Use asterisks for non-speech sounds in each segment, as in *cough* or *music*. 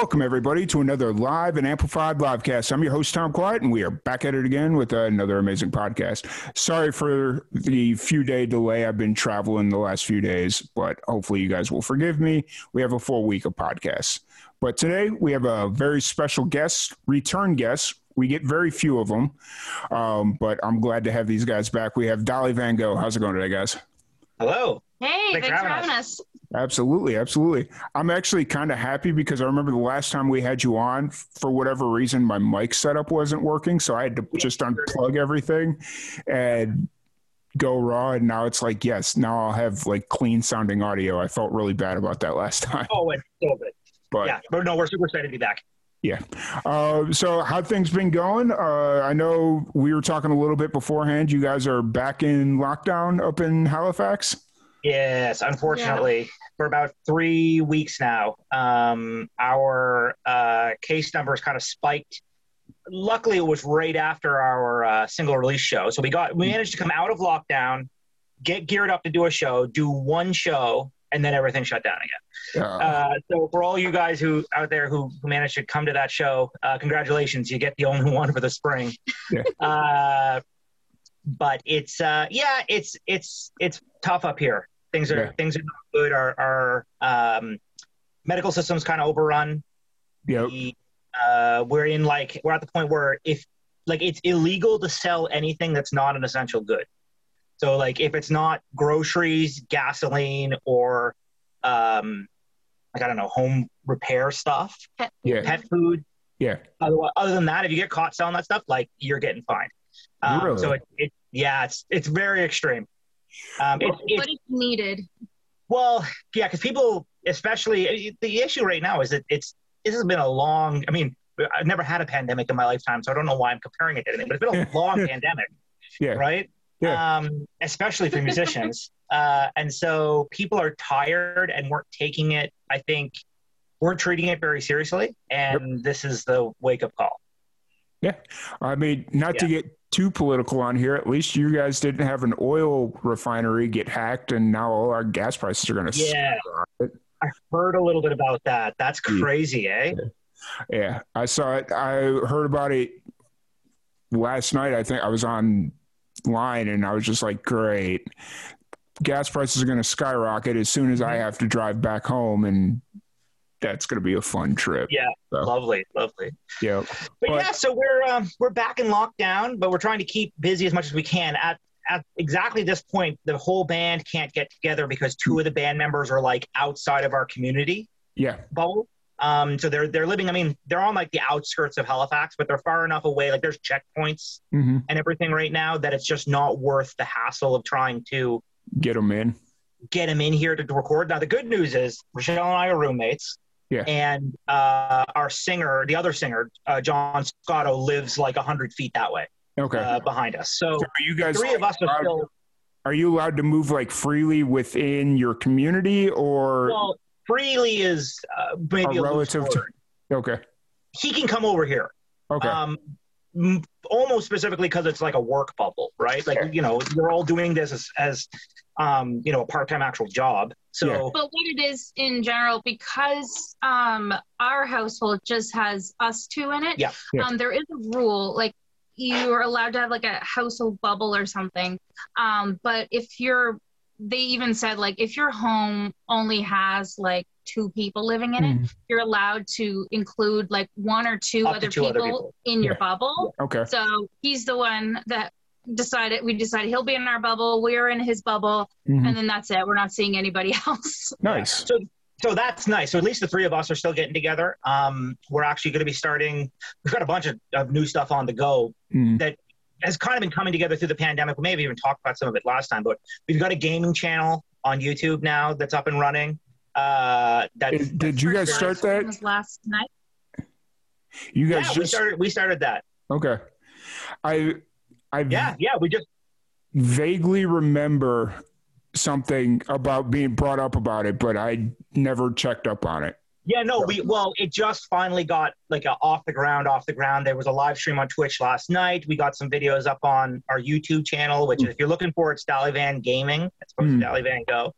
Welcome, everybody, to another live and amplified livecast. I'm your host, Tom Quiet, and we are back at it again with another amazing podcast. Sorry for the few day delay. I've been traveling the last few days, but hopefully, you guys will forgive me. We have a full week of podcasts. But today, we have a very special guest, return guest. We get very few of them, um, but I'm glad to have these guys back. We have Dali Van Gogh. How's it going today, guys? Hello. Hey, thanks, for having us. Absolutely, absolutely. I'm actually kind of happy because I remember the last time we had you on, for whatever reason, my mic setup wasn't working, so I had to just unplug everything and go raw. And now it's like, yes, now I'll have like clean sounding audio. I felt really bad about that last *laughs* time. Oh, it's so good. But yeah, but no, we're super excited to be back. yeah. Uh, so how things been going? Uh, I know we were talking a little bit beforehand. You guys are back in lockdown up in Halifax. Yes, unfortunately, for about three weeks now, um, our uh, case numbers kind of spiked. Luckily, it was right after our uh, single release show, so we got we managed to come out of lockdown, get geared up to do a show, do one show, and then everything shut down again. Uh, so for all you guys who out there who, who managed to come to that show, uh, congratulations! You get the only *laughs* one for the spring. Yeah. Uh, but it's uh, yeah, it's it's it's tough up here. Things are Yeah. things are not good. Our our um, medical system's kind of overrun. yep. The, uh, we're in like we're at the point where if like it's illegal to sell anything that's not an essential good. So like if it's not groceries, gasoline, or um, like I don't know, home repair stuff, Yeah. pet food. Yeah. Other, other than that, if you get caught selling that stuff, like you're getting fined. Um, Really? So it, it yeah, it's it's very extreme. Um, it's, it's But it's needed. well, yeah, because people, especially the issue right now is that it's this has been a long. I mean, I've never had a pandemic in my lifetime, so I don't know why I'm comparing it to anything. But it's been a *laughs* long pandemic, Yeah. right? Yeah. Um, especially for musicians, *laughs* uh, and so people are tired and weren't taking it. I think we're treating it very seriously, and this is the wake up call. Yeah. I mean, not to get too political on here, at least you guys didn't have an oil refinery get hacked and now all our gas prices are going to Yeah, I heard a little bit about that. That's Yeah. crazy, eh? Yeah, I saw it. I heard about it last night. I think I was on line and I was just like, great. Gas prices are going to skyrocket as soon as I Mm-hmm. have to drive back home. And that's going to be a fun trip. Yeah, So, lovely, lovely. yeah. But, But- yeah, so we're um, we're back in lockdown, but we're trying to keep busy as much as we can. At at exactly this point, the whole band can't get together because two of the band members are like outside of our community Yeah. bubble. Um, so they're they're living. I mean, they're on like the outskirts of Halifax, but they're far enough away. Like there's checkpoints hmm and everything right now that it's just not worth the hassle of trying to Get them in. get them in here to record. Now the good news is Rochelle and I are roommates. Yeah. And uh, our singer, the other singer, uh, John Scotto, lives like hundred feet that way Okay. uh, behind us. So so are you guys three of us are allowed, still are you allowed to move like freely within your community or well. Freely is uh, maybe a a relative to- okay. He can come over here. Okay. Um, almost specifically because it's like a work bubble, right? Like you know, you're all doing this as, as um, you know, a part-time actual job. So Yeah. But what it is in general, because um, our household just has us two in it, Yeah. Yeah. Um, there is a rule like you're allowed to have like a household bubble or something. Um, but if you're, they even said like if your home only has like two people living in it, Mhm. you're allowed to include like one or two, other, two people other people. in your Yeah. bubble. Okay. So he's the one that decided we decided he'll be in our bubble, we're in his bubble, Mhm. and then that's it. We're not seeing anybody *laughs* else. Nice. So so that's nice. So at least the three of us are still getting together. Um, we're actually going to be starting. We've got a bunch of, of new stuff on the go Mhm. that has kind of been coming together through the pandemic. We may have even talked about some of it last time, but we've got a gaming channel on YouTube now that's up and running. Uh, that Did, did you guys start that? Last night. You guys yeah, just we started. We started that. okay. I I Yeah, yeah. We just vaguely remember something about being brought up about it, but I never checked up on it. Yeah, no, we well, it just finally got like a off the ground, off the ground. There was a live stream on Twitch last night. We got some videos up on our YouTube channel, which if you're looking for, it's Dalivan Gaming. It's supposed Mm. to Dali Van Gogh,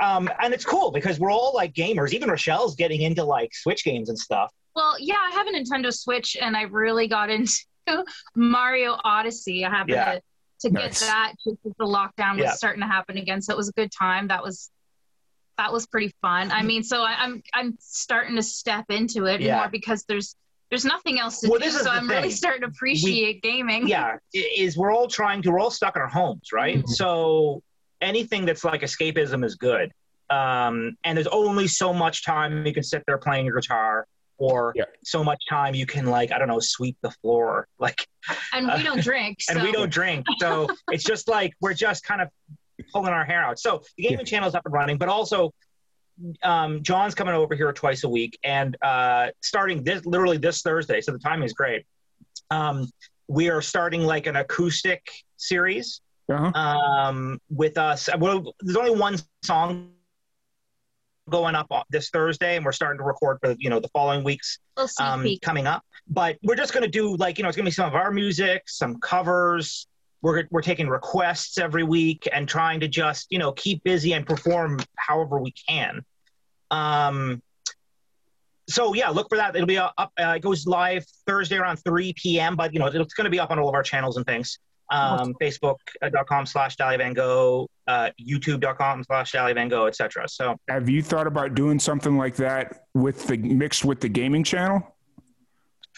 um, and it's cool because we're all like gamers. Even Rochelle's getting into like Switch games and stuff. Well, yeah, I have a Nintendo Switch and I really got into *laughs* Mario Odyssey. I happened Yeah. to, to get that just as the lockdown was Yeah. starting to happen again. So it was a good time. That was that was pretty fun. I mean, so I, I'm I'm starting to step into it Yeah. more because there's there's nothing else to Well, do. So I'm really starting to appreciate gaming. yeah is we're all trying to we're all stuck in our homes right Mhm. so anything that's like escapism is good um, and there's only so much time you can sit there playing your guitar or Yeah. so much time you can like i don't know sweep the floor *laughs* like And we don't drink. and so. we don't drink so it's just like we're just kind of pulling our hair out so the gaming channel is up and running but also um, john's coming over here twice a week and uh, starting this literally this thursday so the timing is great um, we are starting like an acoustic series Uh-huh. um, with us well, there's only one song going up this thursday and we're starting to record for you know the following weeks um, coming up. But we're just going to do like you know it's going to be some of our music, some covers. We're we're taking requests every week and trying to just you know keep busy and perform however we can. Um. So yeah, look for that. It'll be up. Uh, it goes live Thursday around 3 p.m. But you know it's going to be up on all of our channels and things. Um, Facebook.com slash Dali Van Gogh, uh, YouTube.com slash Dali Van Gogh, etc. So Have you thought about doing something like that with the mixed with the gaming channel?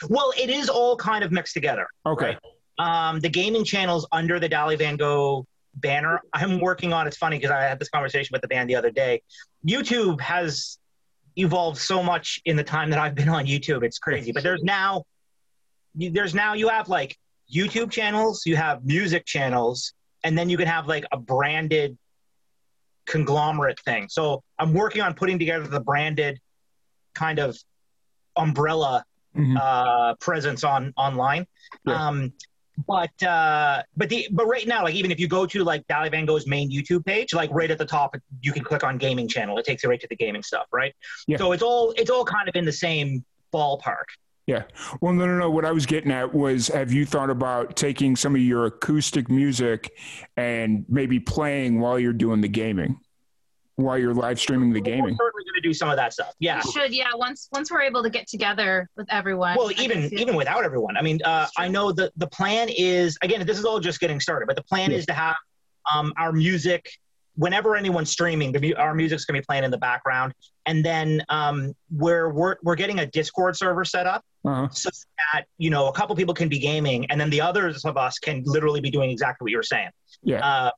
well, it is all kind of mixed together. Okay. Um, the gaming channel's under the Dali Van Gogh banner. I'm working on. It's funny because I had this conversation with the band the other day. YouTube has evolved so much in the time that I've been on YouTube. It's crazy. But there's now, there's now you have like YouTube channels, you have music channels, and then you can have like a branded conglomerate thing. So I'm working on putting together the branded kind of umbrella Mhm. uh, presence on online. Yeah. Um, but uh, but the but right now, like even if you go to like Dali Van Gogh's main YouTube page, like right at the top, you can click on gaming channel. It takes you right to the gaming stuff, right? Yeah. So it's all it's all kind of in the same ballpark. Yeah. Well, no, no, no. What I was getting at was have you thought about taking some of your acoustic music and maybe playing while you're doing the gaming, while you're live streaming the gaming. We're certainly going to do some of that stuff. Yeah. We should, yeah. Once once we're able to get together with everyone. Well, I even can feel- even without everyone, I mean, uh, I know the the plan is again. This is all just getting started, but the plan Yeah. is to have um, our music whenever anyone's streaming. The, our music's going to be playing in the background, and then um, we're we're we're getting a Discord server set up Uh-huh. so that you know a couple people can be gaming, and then the others of us can literally be doing exactly what you were saying. Yeah. Uh,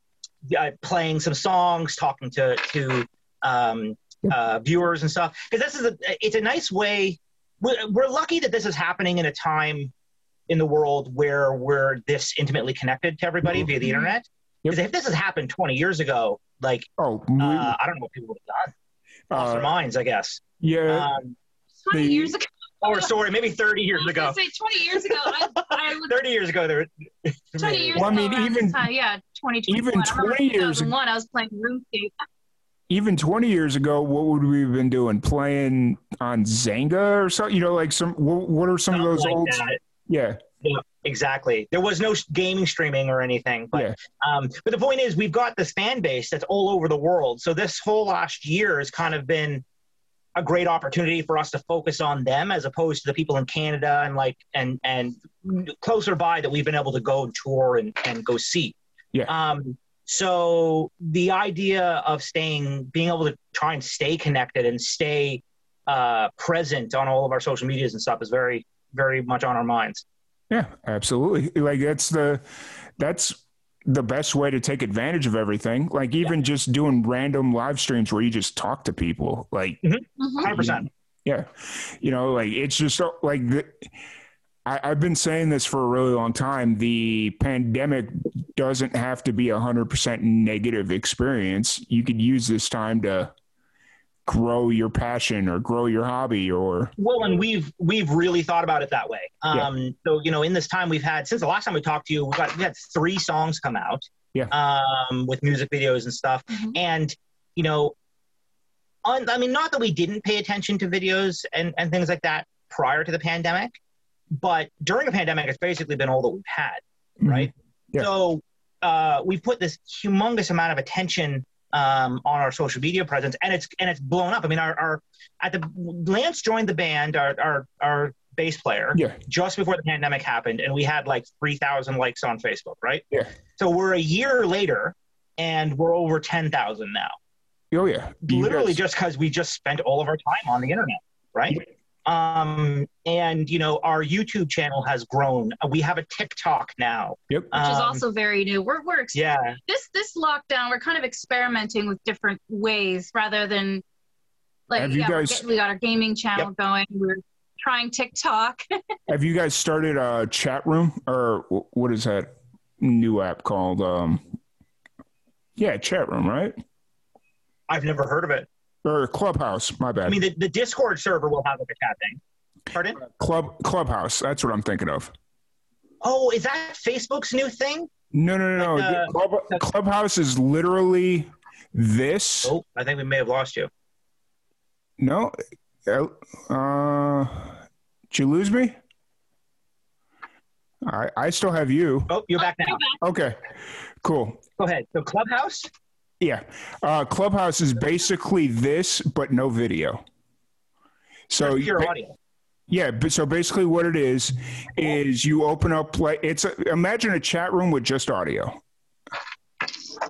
uh, playing some songs, talking to to um, uh, viewers and stuff. Because this is a it's a nice way. We're, we're lucky that this is happening in a time in the world where we're this intimately connected to everybody via the internet. Because if this has happened 20 years ago, like Oh, we- uh, I don't know what people would have done. Lost their uh, minds, I guess. yeah. Um, 20 the- years ago. Or sorry, maybe 30 I years was ago. say 20 years ago. I, I would 30 years ago, there. 20 years Well, I mean, even- time, yeah, 2021. even 20 years 2001, I was playing RuneScape. even 20 years ago, what would we have been doing? Playing on Zanga or something? You know, like some, what, what are some of those like old, that. yeah. Exactly. There was no gaming streaming or anything, but Yeah. um, but the point is, we've got this fan base that's all over the world. So this whole last year has kind of been a great opportunity for us to focus on them as opposed to the people in Canada and like and and closer by that we've been able to go and tour and and go see. Yeah. Um, so the idea of staying, being able to try and stay connected and stay uh, present on all of our social medias and stuff is very very much on our minds. Yeah, absolutely. Like that's the that's the best way to take advantage of everything. Like even just doing random live streams where you just talk to people. Like Mhm. Hundred percent. yeah, you know, like it's just like the, I, I've been saying this for a really long time. The pandemic doesn't have to be a hundred percent negative experience. You could use this time to grow your passion or grow your hobby or well and we've we've really thought about it that way um yeah. so you know in this time we've had since the last time we talked to you we've got we had three songs come out yeah um with music videos and stuff mm-hmm. and you know on, i mean not that we didn't pay attention to videos and and things like that prior to the pandemic but during the pandemic it's basically been all that we've had mm-hmm. right yeah. so uh, we've put this humongous amount of attention um, on our social media presence, and it's and it's blown up. I mean, our, our at the Lance joined the band, our our, our bass player, yeah. just before the pandemic happened, and we had like three thousand likes on Facebook, right? Yeah. So we're a year later, and we're over ten thousand now. Oh yeah. Literally guys... just because we just spent all of our time on the internet, right? Um, and you know, our YouTube channel has grown. We have a TikTok now. Yep. Which um, is also very new. We're we're ex- yeah. This this lockdown, we're kind of experimenting with different ways rather than like have you yeah, guys, we got our gaming channel yep. going. We're trying TikTok. *laughs* have you guys started a chat room or what is that new app called? Um, yeah, chat room, right? I've never heard of it or Clubhouse. My bad. I mean, the, the Discord server will have like a chat thing. Pardon? Club Clubhouse. That's what I'm thinking of. Oh, is that Facebook's new thing? No, no, no, no. Uh, Club, Clubhouse is literally this. Oh, I think we may have lost you. No. Uh, did you lose me? I I still have you. Oh, you're back now. Okay, cool. Go ahead. So Clubhouse. Yeah. Uh, Clubhouse is basically this, but no video. So your audio. Yeah, but so basically what it is is you open up like it's a, imagine a chat room with just audio.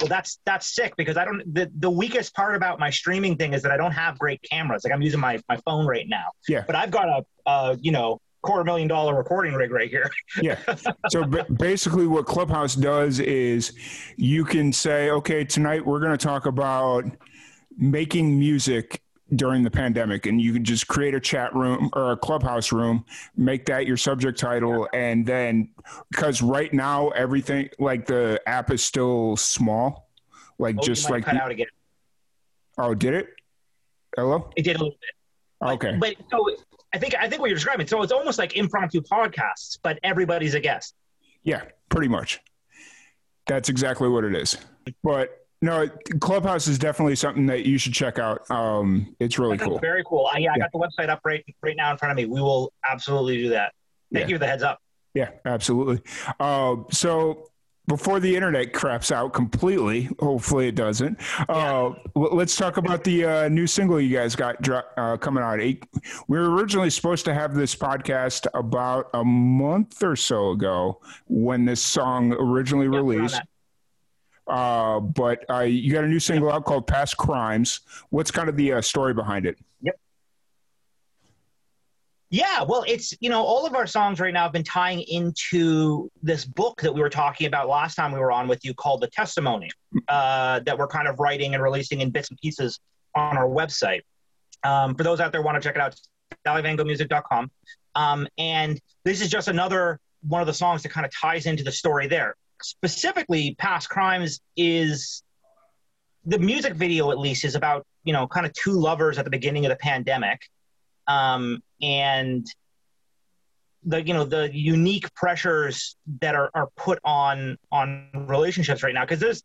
Well, that's that's sick because I don't the, the weakest part about my streaming thing is that I don't have great cameras. Like I'm using my my phone right now. Yeah. But I've got a uh, you know quarter million dollar recording rig right here. *laughs* yeah. So b- basically, what Clubhouse does is you can say, okay, tonight we're going to talk about making music during the pandemic and you can just create a chat room or a clubhouse room make that your subject title and then because right now everything like the app is still small like oh, just like cut out again. Oh did it? Hello? It did a little bit. Okay. But, but so I think I think what you're describing. So it's almost like impromptu podcasts, but everybody's a guest. Yeah, pretty much. That's exactly what it is. But no, Clubhouse is definitely something that you should check out. Um, it's really cool. Very cool. I, yeah, I got the website up right right now in front of me. We will absolutely do that. Thank yeah. you for the heads up. Yeah, absolutely. Uh, so before the internet craps out completely. Hopefully, it doesn't. Yeah. Uh, let's talk about the uh, new single you guys got uh, coming out. We were originally supposed to have this podcast about a month or so ago when this song originally yeah, released. Uh, but uh, you got a new single out called "Past Crimes." What's kind of the uh, story behind it? Yep. Yeah, well, it's you know all of our songs right now have been tying into this book that we were talking about last time we were on with you, called The Testimony, uh, that we're kind of writing and releasing in bits and pieces on our website. Um, for those out there want to check it out, dalivangoghmusic.com. Um, and this is just another one of the songs that kind of ties into the story there. Specifically, Past Crimes is the music video, at least, is about you know kind of two lovers at the beginning of the pandemic um, and the you know the unique pressures that are, are put on on relationships right now. Because there's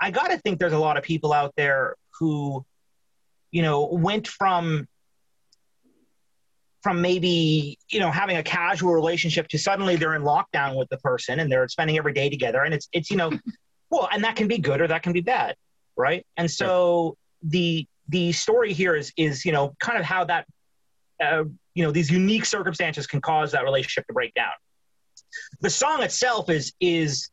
i gotta think there's a lot of people out there who you know went from from maybe you know having a casual relationship to suddenly they're in lockdown with the person and they're spending every day together. And it's it's you know *laughs* well and that can be good or that can be bad right? And so the the story here is is you know kind of how that uh, you know these unique circumstances can cause that relationship to break down. The song itself is is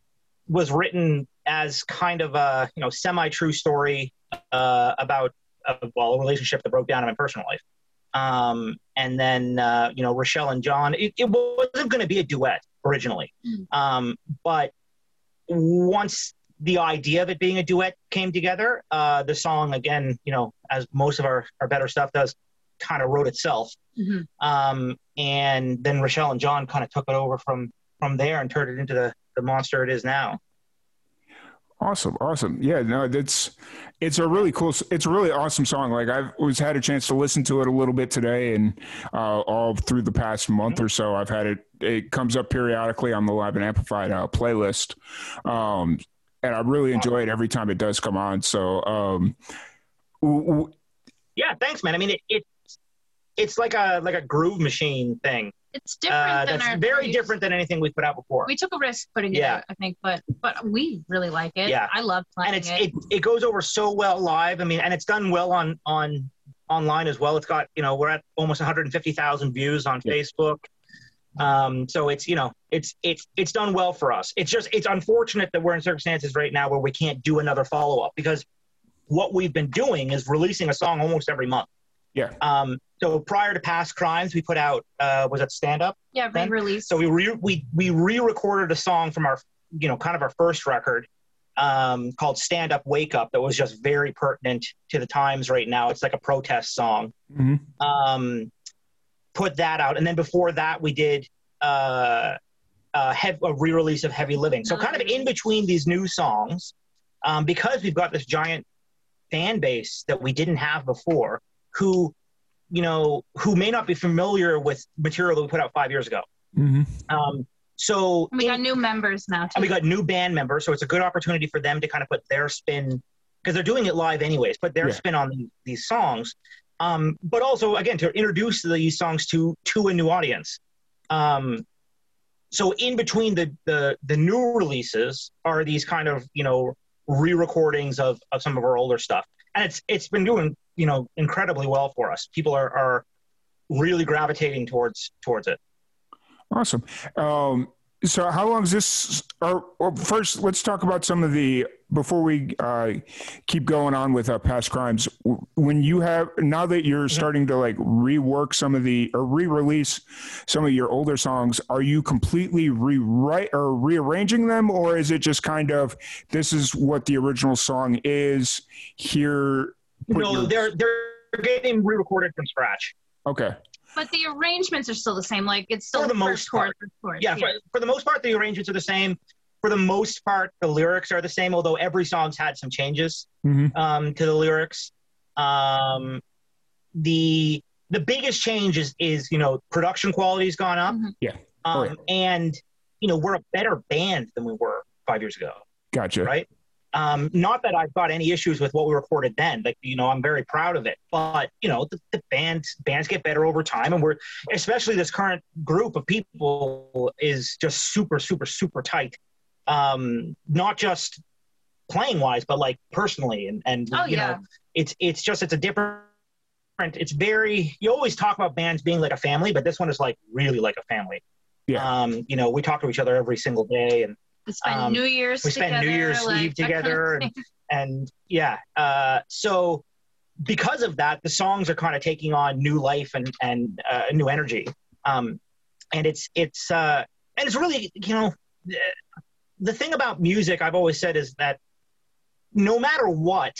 was written as kind of a you know semi true story uh, about uh, well a relationship that broke down in my personal life. Um, and then uh, you know rochelle and john it, it wasn't going to be a duet originally. Mm. um, but once the idea of it being a duet came together uh, the song again you know as most of our, our better stuff does kind of wrote itself. Mm-hmm. Um, and then Rochelle and John kind of took it over from from there and turned it into the the monster it is now. Awesome, awesome. Yeah, no, that's it's a really cool, it's a really awesome song. Like I've was had a chance to listen to it a little bit today, and uh, all through the past month or so, I've had it. It comes up periodically on the Live and Amplified uh, playlist, um, and I really enjoy it every time it does come on. So, um, w- w- yeah, thanks, man. I mean, it, it it's like a like a groove machine thing. It's different. Uh, that's our, very different than anything we've put out before. We took a risk putting yeah. it out, I think, but but we really like it. Yeah, I love playing and it's, it. it. It goes over so well live. I mean, and it's done well on on online as well. It's got you know we're at almost 150,000 views on yeah. Facebook. Um, so it's you know it's it's it's done well for us. It's just it's unfortunate that we're in circumstances right now where we can't do another follow up because what we've been doing is releasing a song almost every month. Yeah. Um, so prior to past crimes, we put out uh, was it stand up? Yeah, re-release. So we re- we we re-recorded a song from our you know kind of our first record um, called Stand Up Wake Up that was just very pertinent to the times right now. It's like a protest song. Mm-hmm. Um, put that out, and then before that, we did uh, a, hev- a re-release of Heavy Living. So kind of in between these new songs, um, because we've got this giant fan base that we didn't have before, who you know, who may not be familiar with material that we put out five years ago. Mm-hmm. Um, so we got new members now. Too. And we got new band members, so it's a good opportunity for them to kind of put their spin because they're doing it live anyways. Put their yeah. spin on the, these songs, um, but also again to introduce these songs to to a new audience. Um, so in between the, the the new releases are these kind of you know re-recordings of, of some of our older stuff and it's it's been doing you know incredibly well for us. People are are really gravitating towards towards it. Awesome. Um, so how long is this? Or, or, first, let's talk about some of the before we uh, keep going on with uh, past crimes. When you have now that you're mm-hmm. starting to like rework some of the or re-release some of your older songs, are you completely rewrite or rearranging them, or is it just kind of this is what the original song is? Here, no, your... they're they're getting re-recorded from scratch. Okay. But the arrangements are still the same. Like it's still for the most part. Chorus, yeah, yeah. For, for, the most part, the arrangements are the same. For the most part, the lyrics are the same. Although every song's had some changes mm-hmm. um, to the lyrics. Um, the the biggest change is is you know production quality's gone up. Mm-hmm. Yeah. Um, right. And you know we're a better band than we were five years ago. Gotcha. Right. Um, not that I've got any issues with what we recorded then. Like, you know, I'm very proud of it. But, you know, the, the bands bands get better over time and we're especially this current group of people is just super, super, super tight. Um, not just playing wise, but like personally and, and oh, you yeah. know, it's it's just it's a different it's very you always talk about bands being like a family, but this one is like really like a family. Yeah. Um, you know, we talk to each other every single day and we spend um, New Year's. We spend New Year's like, Eve together, kind of and, *laughs* and, yeah. Uh, so because of that, the songs are kind of taking on new life and and uh, new energy. Um, and it's it's uh, and it's really you know the, the thing about music I've always said is that no matter what,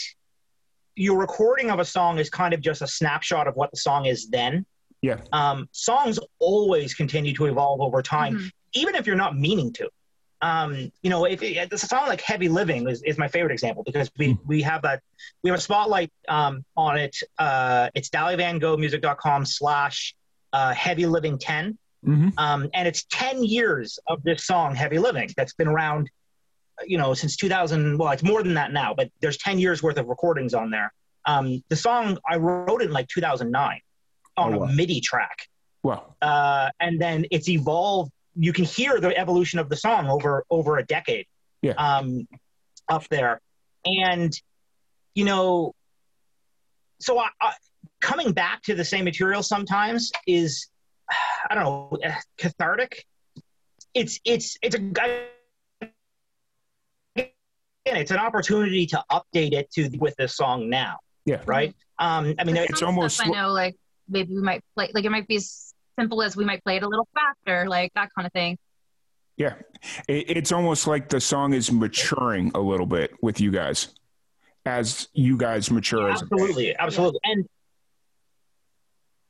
your recording of a song is kind of just a snapshot of what the song is then. Yeah. Um, songs always continue to evolve over time, mm-hmm. even if you're not meaning to um, you know, if it, a song like "Heavy Living" is, is my favorite example because we hmm. we have a we have a spotlight um, on it. Uh, it's DaliVanGoghMusic.com slash uh, Heavy Living 10 mm-hmm. um, and it's ten years of this song "Heavy Living" that's been around, you know, since 2000. Well, it's more than that now, but there's ten years worth of recordings on there. Um, the song I wrote it in like 2009 on oh, wow. a MIDI track. Wow. Uh, and then it's evolved you can hear the evolution of the song over over a decade yeah. um, up there. And you know so I, I, coming back to the same material sometimes is *sighs* i don't know *sighs* cathartic. It's it's it's a it's an opportunity to update it to with this song now yeah. right? Um i mean it's almost i know like maybe we might play like it might be simple as we might play it a little faster, like that kind of thing. Yeah, it's almost like the song is maturing a little bit with you guys as you guys mature. Yeah, absolutely, absolutely, yeah. and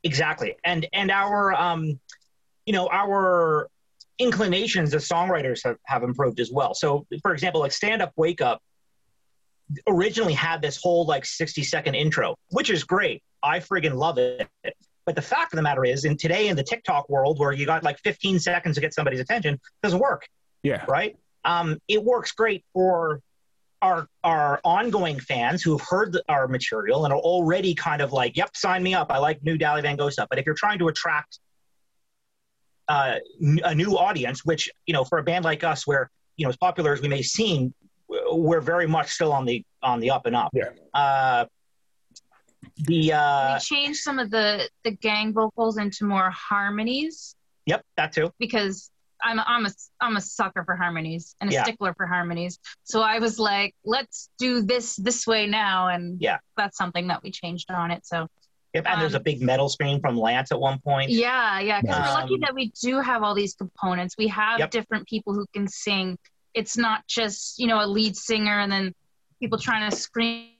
exactly, and and our um, you know, our inclinations as songwriters have, have improved as well. So, for example, like "Stand Up, Wake Up" originally had this whole like 60 second intro, which is great. I friggin' love it. But the fact of the matter is, in today in the TikTok world where you got like 15 seconds to get somebody's attention, doesn't work. Yeah. Right. Um, it works great for our our ongoing fans who've heard our material and are already kind of like, "Yep, sign me up. I like new Dali Van Gogh stuff." But if you're trying to attract uh, a new audience, which you know, for a band like us, where you know, as popular as we may seem, we're very much still on the on the up and up. Yeah. Uh, the uh, we changed some of the the gang vocals into more harmonies. Yep, that too. Because I'm I'm a I'm a sucker for harmonies and a Yeah. stickler for harmonies. So I was like, let's do this this way now, and Yeah. that's something that we changed on it. So Yep, and there's a Um, big metal screen from Lance at one point. yeah, yeah, because we're lucky Um, that we do have all these components. We have Yep. different people who can sing. It's not just you know a lead singer and then people trying to scream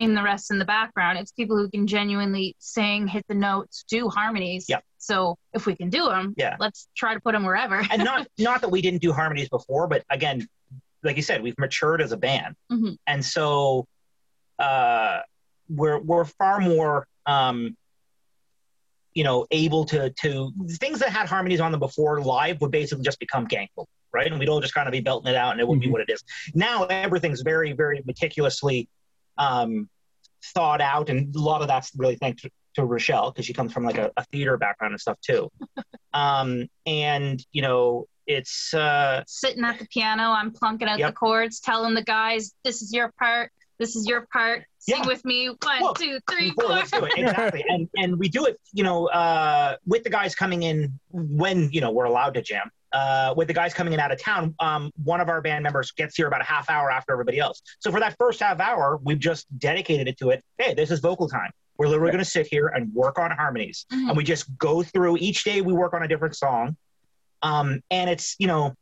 the rest in the background. It's people who can genuinely sing, hit the notes, do harmonies. Yep. So if we can do them, Yeah. let's try to put them wherever. and not *laughs* not that we didn't do harmonies before, but again, like you said, we've matured as a band, Mhm. and so uh, we're we're far more um, you know able to to things that had harmonies on them before live would basically just become gang vocal, right? And we'd all just kind of be belting it out, and it would be Mhm. what it is. Now everything's very very meticulously um, thought out, and a lot of that's really thanks to, to Rochelle because she comes from like a, a theater background and stuff too. *laughs* um, and you know, it's uh, Sitting at the piano, I'm plunking out Yep. the chords, telling the guys, "This is your part. This is your part. Sing Yeah. with me. One, Well, two, three, let's do it exactly, and and we do it, you know, uh, with the guys coming in when you know we're allowed to jam. Uh, with the guys coming in out of town, um, one of our band members gets here about a half hour after everybody else. So for that first half hour, we've just dedicated it to it. Hey, this is vocal time. We're literally going to sit here and work on harmonies, Mhm. and we just go through each day. We work on a different song, um, and it's you know,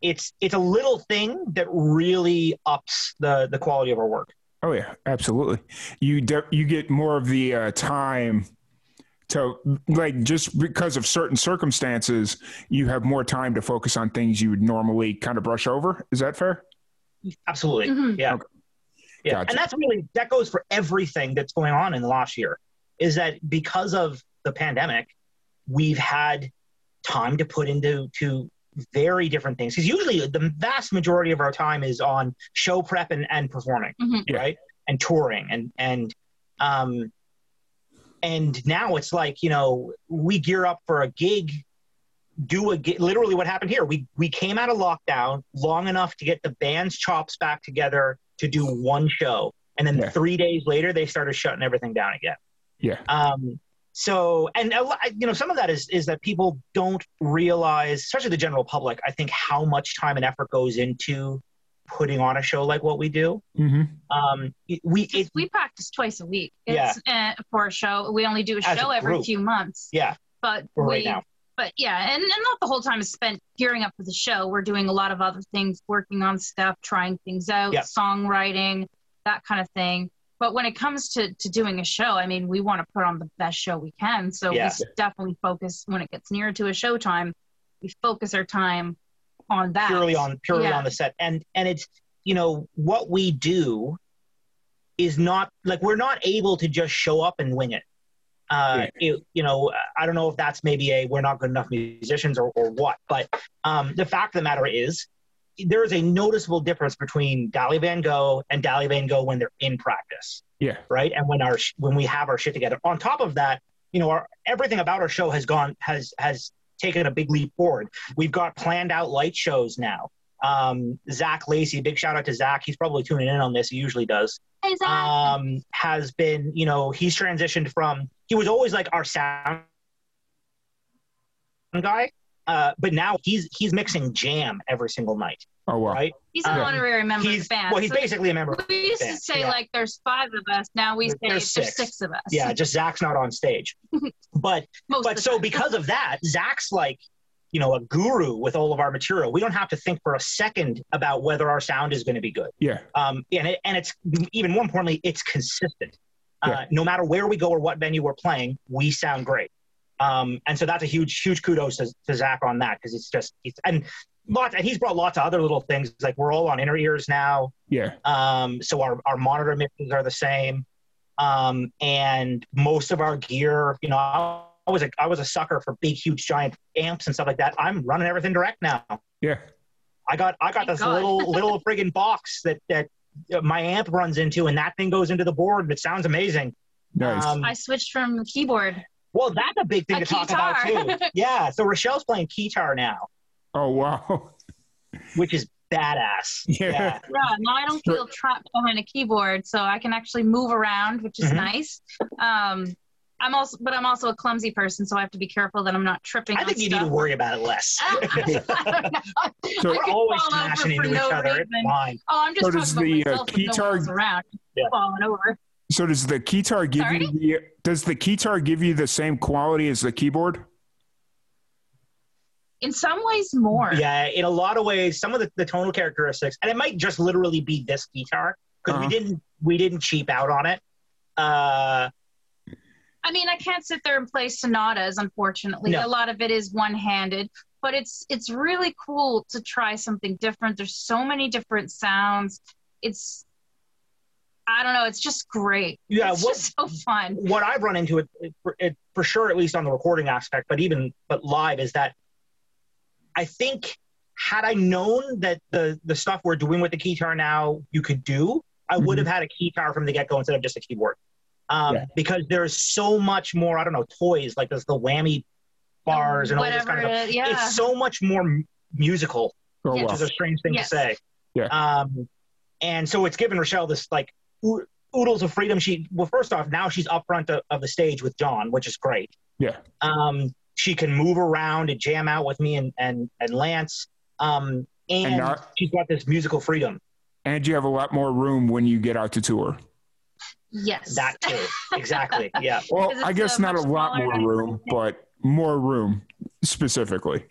it's it's a little thing that really ups the the quality of our work. Oh yeah, absolutely. You de- you get more of the uh, time to like just because of certain circumstances, you have more time to focus on things you would normally kind of brush over. Is that fair? Absolutely. Mhm. Yeah. Okay. Yeah. Gotcha. And that's really, that goes for everything that's going on in the last year is that because of the pandemic, we've had time to put into to very different things. Because usually the vast majority of our time is on show prep and, and performing, Mhm. Yeah. right? And touring and, and, um, and now it's like, you know, we gear up for a gig do a gi- literally what happened here. We we came out of lockdown long enough to get the band's chops back together to do one show, and then Yeah. three days later they started shutting everything down again. Yeah. Um. So, and a lo- you know, some of that is is that people don't realize, especially the general public, I think how much time and effort goes into putting on a show like what we do. Mm-hmm. Um, it- we it, we practice twice a week. Yeah. Uh, for a show. We only do a As a show every few months. yeah, But for we, right now. but yeah, and, and not the whole time is spent gearing up for the show. We're doing a lot of other things, working on stuff, trying things out, Yeah. songwriting, that kind of thing. But when it comes to, to doing a show, I mean, we want to put on the best show we can. So Yeah. we definitely focus when it gets near to a show time, we focus our time on that. purely on purely Yeah. on the set and and it's you know what we do is not like we're not able to just show up and wing it uh it, you know i don't know if that's maybe a we're not good enough musicians or, or what but um the fact of the matter is there is a noticeable difference between Dali Van Gogh and Dali Van Gogh when they're in practice Yeah. right and when our sh- when we have our shit together on top of that you know our everything about our show has gone has has taken a big leap forward. We've got planned out light shows now. Um zach lacey big shout out to zach. He's probably tuning in on this. He usually does. Hey, Zach. um has been you know he's transitioned from he was always like our sound guy uh but now he's he's mixing jam every single night Oh wow. right he's an uh, honorary member he's of the band. well he's So basically a member we used to band, say yeah. like there's five of us. Now we say There's there's six. six, of us. yeah just zach's not on stage *laughs* but but so time. because of that zach's like you know a guru with all of our material we don't have to think for a second about whether our sound is going to be good Yeah. um, and, it, and it's even more importantly it's consistent uh, Yeah. no matter where we go or what venue we're playing we sound great um, and so that's a huge huge kudos to, to zach on that because it's just it's, and lots, and he's brought lots of other little things. Like we're all on inner ears now. Yeah. Um, so our, our monitor mixes are the same. Um, and most of our gear, you know, I, I was a I was a sucker for big, huge, giant amps and stuff like that. I'm running everything direct now. Yeah. I got I got Thank this God. little *laughs* little friggin' box that that my amp runs into, and that thing goes into the board. and It sounds amazing. Nice. Um, I switched from the keyboard. Well, that's a big thing A to talk about too. *laughs* Yeah. So Rochelle's playing guitar now, oh wow. which is badass. *laughs* Yeah. Yeah, now I don't feel trapped behind a keyboard, so I can actually move around, which is Mhm. nice. Um, I'm also, but I'm also a clumsy person, so I have to be careful that I'm not tripping. I think you need to worry about it less. *laughs* So- We're could always fall over smashing for into no each other. It's reason. fine. Oh, I'm just So talking does about the, uh, myself when no keytar- one around, Yeah. falling over. So does the guitar give Sorry? you the does the guitar give you the same quality as the keyboard? In some ways, more. Yeah, in a lot of ways, some of the, the tonal characteristics, and it might just literally be this guitar because Uh-huh. we didn't we didn't cheap out on it. Uh, I mean, I can't sit there and play sonatas. Unfortunately, No. a lot of it is one-handed, but it's it's really cool to try something different. There's so many different sounds. It's I don't know. It's just great. yeah, it's what just so fun. what I've run into it, it, for- it for sure, at least on the recording aspect, but even but live, is that I think had I known that the the stuff we're doing with the guitar now you could do, I would have had a guitar from the get go instead of just a keyboard. Um, Yeah. Because there's so much more. I don't know toys like there's the whammy bars and all this kind of stuff. it- yeah. It's so much more m- musical Oh which wow. is a strange thing Yes. to say. Yeah. Um, and so it's given Rochelle this like oo- oodles of freedom. She well, first off, now she's up front of, of the stage with John, which is great. Yeah. Um, she can move around and jam out with me and and and Lance. Um, and, And now- she's got this musical freedom. And you have a lot more room when you get out to tour. yes. That too, exactly. *laughs* Yeah. Well, I guess a not a lot more room, but more room specifically.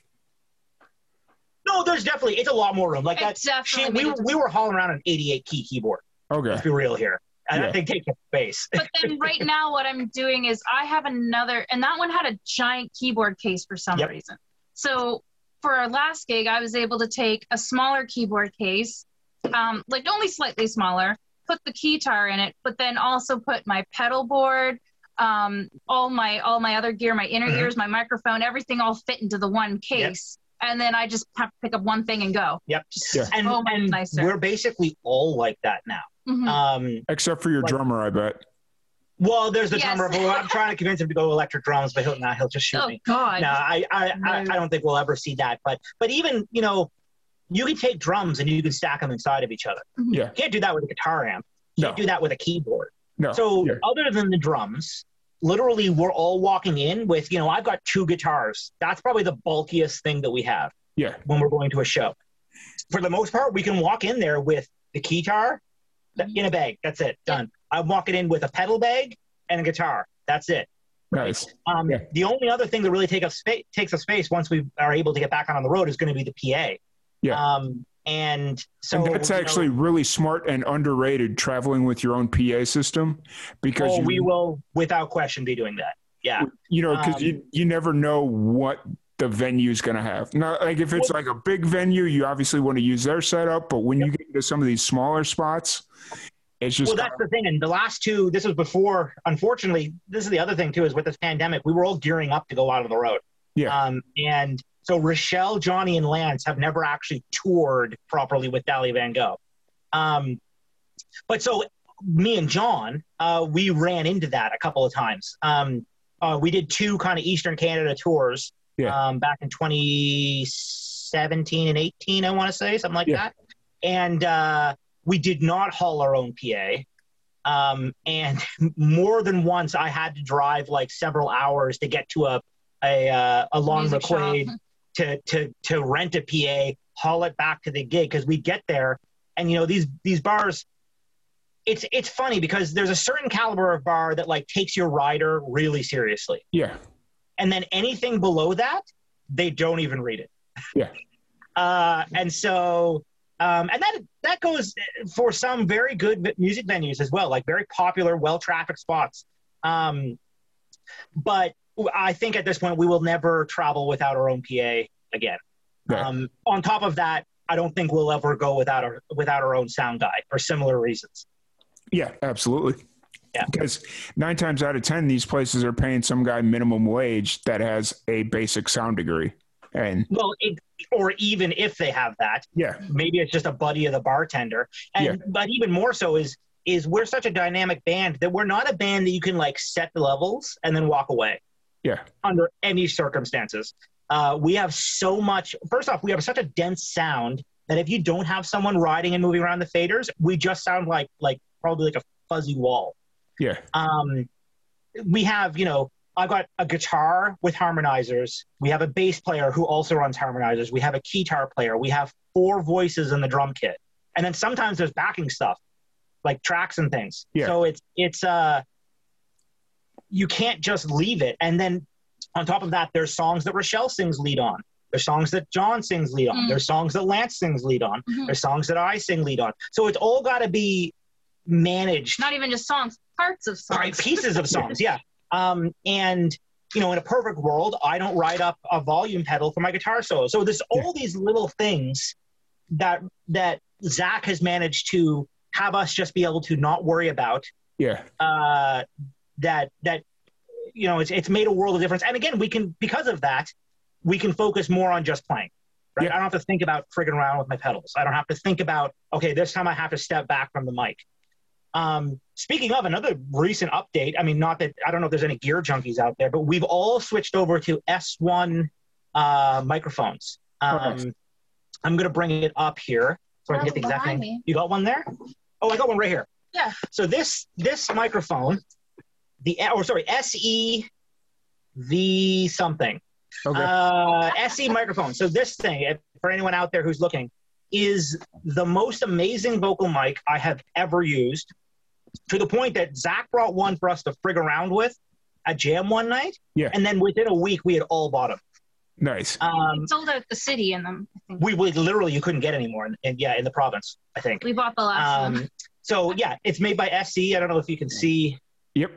No, there's definitely it's a lot more room. Like that. She, we we were hauling around an 88 key keyboard. Okay. Let's be real here. And Yeah. that thing takes up space. but then right *laughs* now what i'm doing is i have another and that one had a giant keyboard case for some Yep. reason so for our last gig i was able to take a smaller keyboard case um, like only slightly smaller put the guitar in it but then also put my pedal board um, all my all my other gear my inner Mhm. ears my microphone everything all fit into the one case and then i just have to pick up one thing and go Yep. just Yeah. And, and nicer we're basically all like that now. Mhm. Um, Except for your Like- drummer, I bet. well, there's the Yes. drummer, but I'm trying to convince him to go electric drums, but he'll not. He'll just shoot oh me. god No, I, I, I, No. I don't think we'll ever see that. But, but even you know, you can take drums and you can stack them inside of each other. Yeah. You can't do that with a guitar amp. You can't do that with a keyboard. No. So Yeah. other than the drums, literally we're all walking in with, you know, I've got two guitars. That's probably the bulkiest thing that we have Yeah. when we're going to a show. For the most part, we can walk in there with the guitar in a bag. That's it. Done. I'm walking in with a pedal bag and a guitar. That's it. Nice. Um, Yeah. The only other thing that really take up spa- takes up space once we are able to get back on the road is going to be the PA. Yeah. Um, and so and that's you know, actually really smart and underrated traveling with your own PA system because oh, you, we will without question be doing that. Yeah. you know because um, you, you never know what the venue's going to have. Now, like if it's like a big venue, you obviously want to use their setup, but when you get into some of these smaller spots, it's just Well, that's the thing. And the last two, this was before. Unfortunately, this is the other thing too. Is with this pandemic, we were all gearing up to go out on the road. Yeah. Um, and so Rochelle, Johnny, and Lance have never actually toured properly with Dali Van Gogh. Um, but so me and John, uh, we ran into that a couple of times. Um, uh, we did two kind of Eastern Canada tours Yeah. um, back in 2017 and 18, I want to say something like Yeah. that. And uh, we did not haul our own PA. Um, and *laughs* more than once, I had to drive like several hours to get to a a, uh, a Long Music shop. McQuade *laughs* to to to rent a PA, haul it back to the gig because we get there, and you know these these bars. It's it's funny because there's a certain caliber of bar that like takes your rider really seriously, yeah, and then anything below that, they don't even read it. Yeah. *laughs* Uh, and so, um, and that that goes for some very good music venues as well, like very popular, well trafficked spots. Um, but I think at this point we will never travel without our own PA again. Yeah. Um, on top of that, I don't think we'll ever go without our without our own sound guy for similar reasons. Yeah, absolutely. Yeah. Because nine times out of ten, these places are paying some guy minimum wage that has a basic sound degree. And well, it, or even if they have that, yeah, maybe it's just a buddy of the bartender. And yeah. but even more so is is we're such a dynamic band that we're not a band that you can like set the levels and then walk away. Yeah. Under any circumstances. Uh, we have so much. First off, we have such a dense sound that if you don't have someone riding and moving around the faders, we just sound like like probably like a fuzzy wall. Yeah. Um, we have you know I've got a guitar with harmonizers. We have a bass player who also runs harmonizers. We have a keytar player. We have four voices in the drum kit, and then sometimes there's backing stuff like tracks and things. Yeah. So it's it's uh you can't just leave it. And then on top of that, there's songs that Rochelle sings lead on. There's songs that John sings lead on. Mm. There's songs that Lance sings lead on. Mm-hmm. There's songs that I sing lead on. So it's all got to be managed. Not even just songs, parts of songs. Right, pieces of songs, yeah. Um, and you know, in a perfect world, I don't write up a volume pedal for my guitar solo. So there's all yeah. these little things that that Zach has managed to have us just be able to not worry about. Yeah. Uh, that that you know, it's it's made a world of difference. And again, we can because of that, we can focus more on just playing. Right? Yeah. I don't have to think about frigging around with my pedals. I don't have to think about okay, this time I have to step back from the mic. Um, speaking of another recent update, I mean, not that I don't know if there's any gear junkies out there, but we've all switched over to SE uh, microphones. Um, I'm going to bring it up here so I can get the exact name. Me. You got one there? Oh, I got one right here. Yeah. So this this microphone, the or sorry, SE V something. Okay. Uh, SE microphone. So this thing, for anyone out there who's looking, is the most amazing vocal mic I have ever used. To the point that Zach brought one for us to frig around with at Jam one night. Yeah. And then within a week, we had all bought them. Nice. Um, sold out the city in them. We, we literally you couldn't get any more, and yeah, in the province, I think. We bought the last um, one. So yeah, it's made by SE. I don't know if you can see. Yep.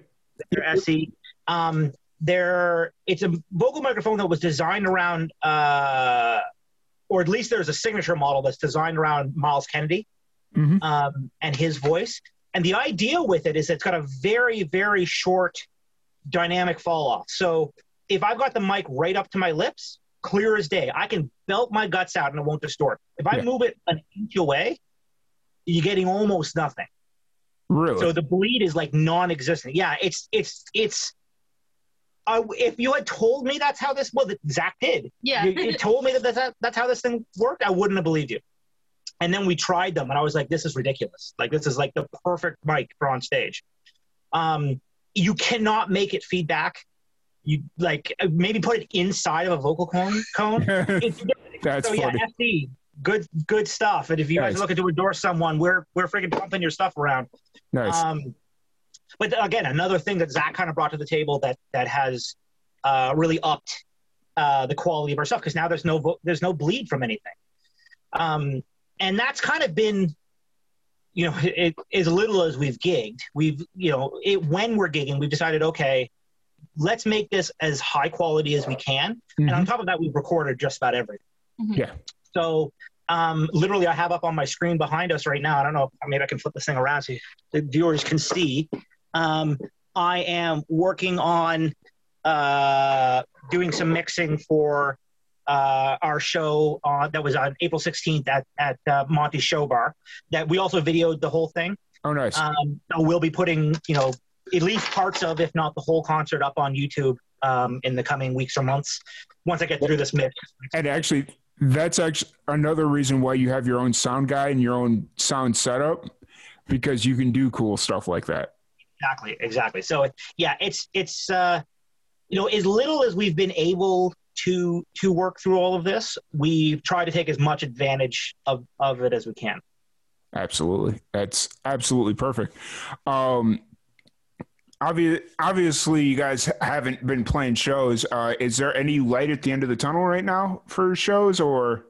They're SE. Um, they're it's a vocal microphone that was designed around, uh, or at least there's a signature model that's designed around Myles Kennedy mm-hmm. um, and his voice. And the idea with it is it's got a very very short dynamic fall off. So if I've got the mic right up to my lips, clear as day, I can belt my guts out and it won't distort. If I yeah. move it an inch away, you're getting almost nothing. Really? So the bleed is like non-existent. Yeah, it's it's it's. Uh, if you had told me that's how this well, Zach did. Yeah. you, you told me that that's, that's how this thing worked. I wouldn't have believed you. And then we tried them, and I was like, "This is ridiculous! Like this is like the perfect mic for on stage." Um, you cannot make it feedback. You like maybe put it inside of a vocal cone. Cone. *laughs* that's so, funny. Yeah, SE good good stuff. And if you nice. guys are looking to endorse someone, we're we're freaking pumping your stuff around. Nice. Um, but again, another thing that Zach kind of brought to the table that that has uh, really upped uh, the quality of our stuff because now there's no there's no bleed from anything, um, and that's kind of been. You know, it, as little as we've gigged, we've you know, it, when we're gigging, we've decided, okay, let's make this as high quality as we can. Mm-hmm. And on mm-hmm. top of that, we've recorded just about everything. Mm-hmm. Yeah. So um, literally, I have up on my screen behind us right now. I don't know. Maybe I can flip this thing around so the viewers can see. Um, I am working on uh, doing some mixing for uh, our show uh, that was on April 16th at at uh, Monty Show Bar. That we also videoed the whole thing. Oh, nice. Um, so we'll be putting you know at least parts of, if not the whole concert, up on YouTube um, in the coming weeks or months once I get through this mix. And actually, that's actually another reason why you have your own sound guy and your own sound setup because you can do cool stuff like that. Exactly, exactly. So yeah, it's it's uh, you know as little as we've been able to to work through all of this, we've tried to take as much advantage of of it as we can. Absolutely, that's absolutely perfect. Um, obvi- obviously you guys haven't been playing shows. Uh, is there any light at the end of the tunnel right now for shows, or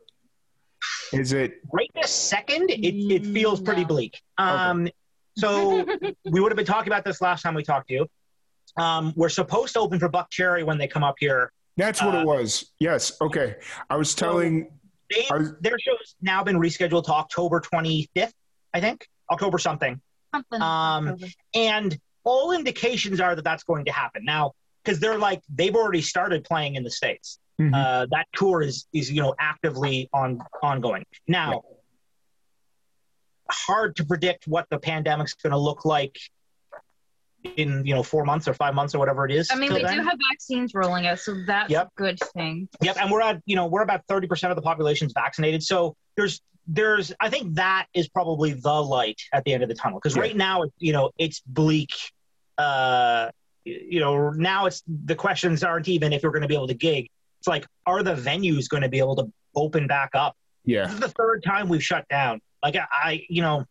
is it right this second? It it feels pretty mm, bleak. Um, okay. So we would have been talking about this last time we talked to you. Um, we're supposed to open for Buckcherry when they come up here. That's what uh, it was. Yes. Okay. I was telling they, Are- their show's now been rescheduled to October 25th, I think, October something. Something. Um, And all indications are that that's going to happen now because they're like they've already started playing in the states. Mhm. Uh, that tour is is you know actively on ongoing now. Hard to predict what the pandemic's going to look like in you know four months or five months or whatever it is. I mean, we then. do have vaccines rolling out, so that's Yep. a good thing. Yep, and we're at you know we're about thirty percent of the population's vaccinated. So there's there's I think that is probably the light at the end of the tunnel because Yeah. right now you know it's bleak. Uh, you know now it's the questions aren't even if you're going to be able to gig. It's like are the venues going to be able to open back up? yeah. This is the third time we've shut down. Like I, I you know,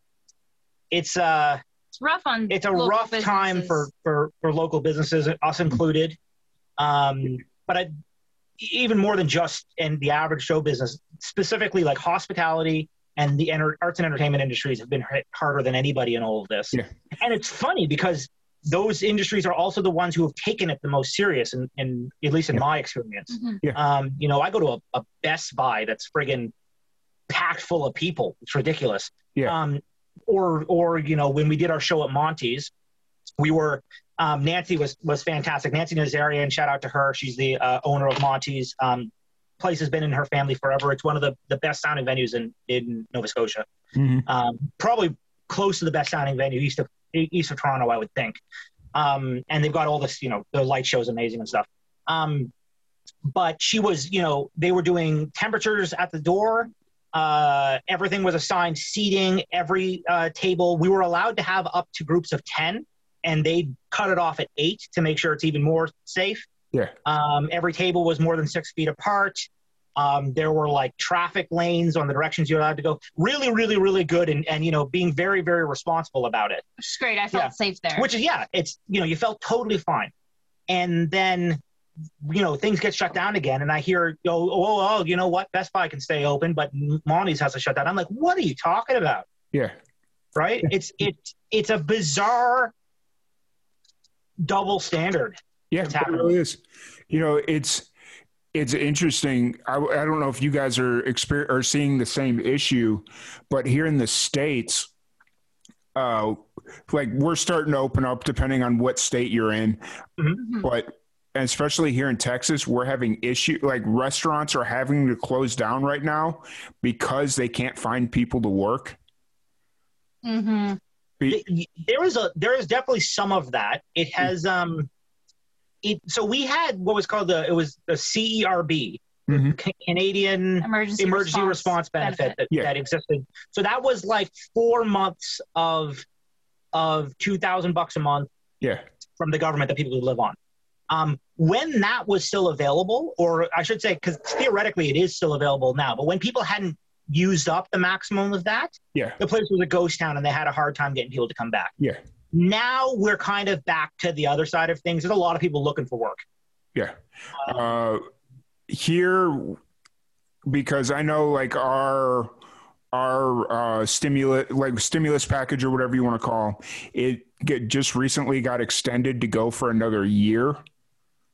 it's uh It's rough on. it's a local rough time for, for for local businesses, us included. Um, but I, even more than just in the average show business, specifically like hospitality and the enter, arts and entertainment industries have been hit harder than anybody in all of this. Yeah. And it's funny because those industries are also the ones who have taken it the most serious, and in, in, at least in Yeah. my experience. Mhm. Um, you know, I go to a, a Best Buy that's friggin' packed full of people. It's ridiculous. Yeah. Um, or, or you know, when we did our show at Monty's, we were um, Nancy was was fantastic. Nancy Nazarian, shout out to her. She's the uh, owner of Monty's. Um, place has been in her family forever. It's one of the, the best sounding venues in, in Nova Scotia. Mhm. Um, probably close to the best sounding venue east of east of Toronto, I would think. Um, and they've got all this, you know, the light show is amazing and stuff. Um, but she was, you know, they were doing temperatures at the door. Uh, everything was assigned seating, every uh, table. We were allowed to have up to groups of 10, and they cut it off at eight to make sure it's even more safe. Yeah. Um, every table was more than six feet apart. Um, there were like traffic lanes on the directions you're allowed to go. Really, really, really good, and and you know being very, very responsible about it. Which is great. I felt Yeah. safe there. Which is yeah, it's you know you felt totally fine, and then you know things get shut down again, and I hear oh oh oh you know what Best Buy can stay open, but Monty's has to shut down. I'm like, what are you talking about? Yeah. Right? it's it's it's a bizarre double standard. Yeah, it really is. You know, it's it's interesting. I, I don't know if you guys are exper- are seeing the same issue, but here in the states, uh, like we're starting to open up depending on what state you're in, Mhm. but and especially here in Texas, we're having issue like restaurants are having to close down right now because they can't find people to work. Mhm. Be- there is a there is definitely some of that. It has um, it so we had what was called the it was the CERB, Mhm. Ca- Canadian Emergency, emergency response, benefit, benefit. That, Yeah. that existed. So that was like four months of of two thousand bucks a month Yeah, from the government that people could live on. Um, when that was still available, or I should say, because theoretically it is still available now, but when people hadn't used up the maximum of that, yeah, the place was a ghost town and they had a hard time getting people to come back. yeah, Now we're kind of back to the other side of things. There's a lot of people looking for work. yeah. Uh, here, because I know like our our uh, stimulus like stimulus package or whatever you want to call it get, just recently got extended to go for another year.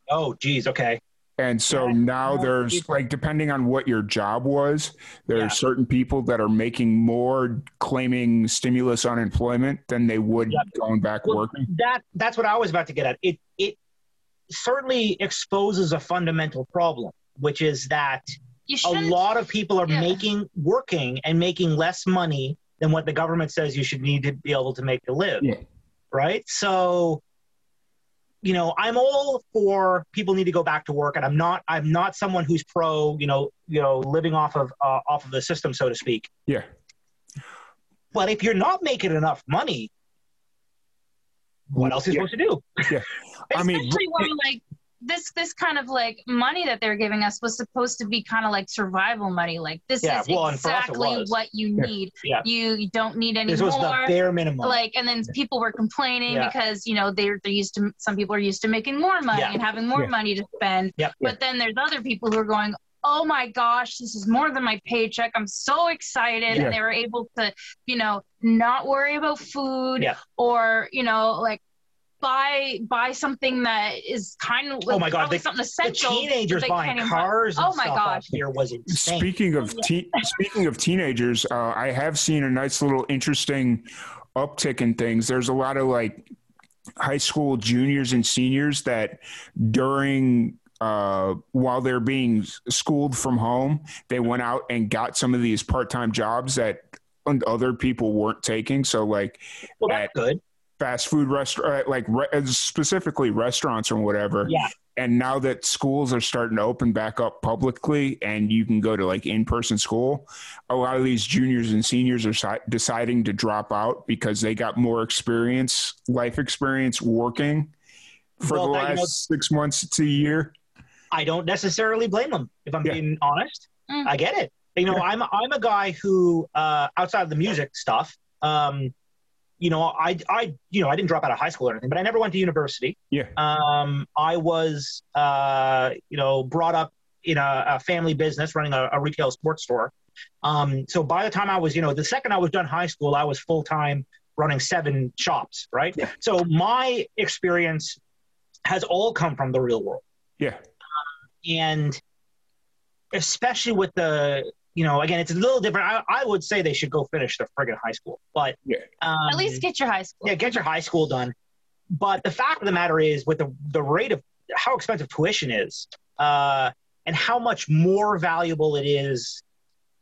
Oh, geez, okay. And so Yeah. now More there's people. like depending on what your job was, there Yeah. are certain people that are making more claiming stimulus unemployment than they would Yep. going back Well, working. That that's what I was about to get at. It it certainly exposes a fundamental problem, which is that a lot of people are Yeah. making working and making less money than what the government says you should need to be able to make to live. Yeah. Right? So you know, I'm all for people need to go back to work and I'm not I'm not someone who's pro, you know, you know, living off of uh, off of the system so to speak. Yeah. But if you're not making enough money, what else are you Yeah. supposed to do? Yeah. I mean, especially when like this this kind of like money that they're giving us was supposed to be kind of like survival money like this Yeah, is well, and for us it exactly what you need Yeah. you, you don't need any This was more the bare minimum. like and then people were complaining Yeah. because you know they're they're used to some people are used to making more money Yeah. and having more Yeah. money to spend Yep. but then there's other people who are going oh my gosh this is more than my paycheck i'm so excited Yeah. and they were able to you know not worry about food Yeah. or you know like buy buy something that is kind of like Oh my God, the- something essential. but teenagers buying can't even buy- cars. And Oh my stuff gosh. here was insane. Speaking of te- speaking of teenagers, uh, I have seen a nice little interesting uptick in things. There's a lot of like high school juniors and seniors that during uh, while they're being schooled from home, they went out and got some of these part-time jobs that other people weren't taking. So like well, that's at- good. Fast food restaurant, like re- specifically restaurants or whatever. Yeah. And now that schools are starting to open back up publicly and you can go to like in person school, a lot of these juniors and seniors are si- deciding to drop out because they got more experience, life experience working for Well, the last you know- six months to a year. I don't necessarily blame them if I'm Yeah. being honest. Mm. I get it. You know, I'm I'm a guy who uh, outside of the music stuff, um, you know, I I you know I didn't drop out of high school or anything, but I never went to university. Yeah. Um, I was uh, you know brought up in a, a family business running a, a retail sports store. Um, so by the time I was, you know, the second I was done high school, I was full time running seven shops, right? Yeah. So my experience has all come from the real world Yeah. and especially with the you know again it's a little different i, I would say they should go finish their friggin' high school but Yeah. um, At least get your high school. yeah get your high school done but the fact of the matter is with the, the rate of how expensive tuition is uh, and how much more valuable it is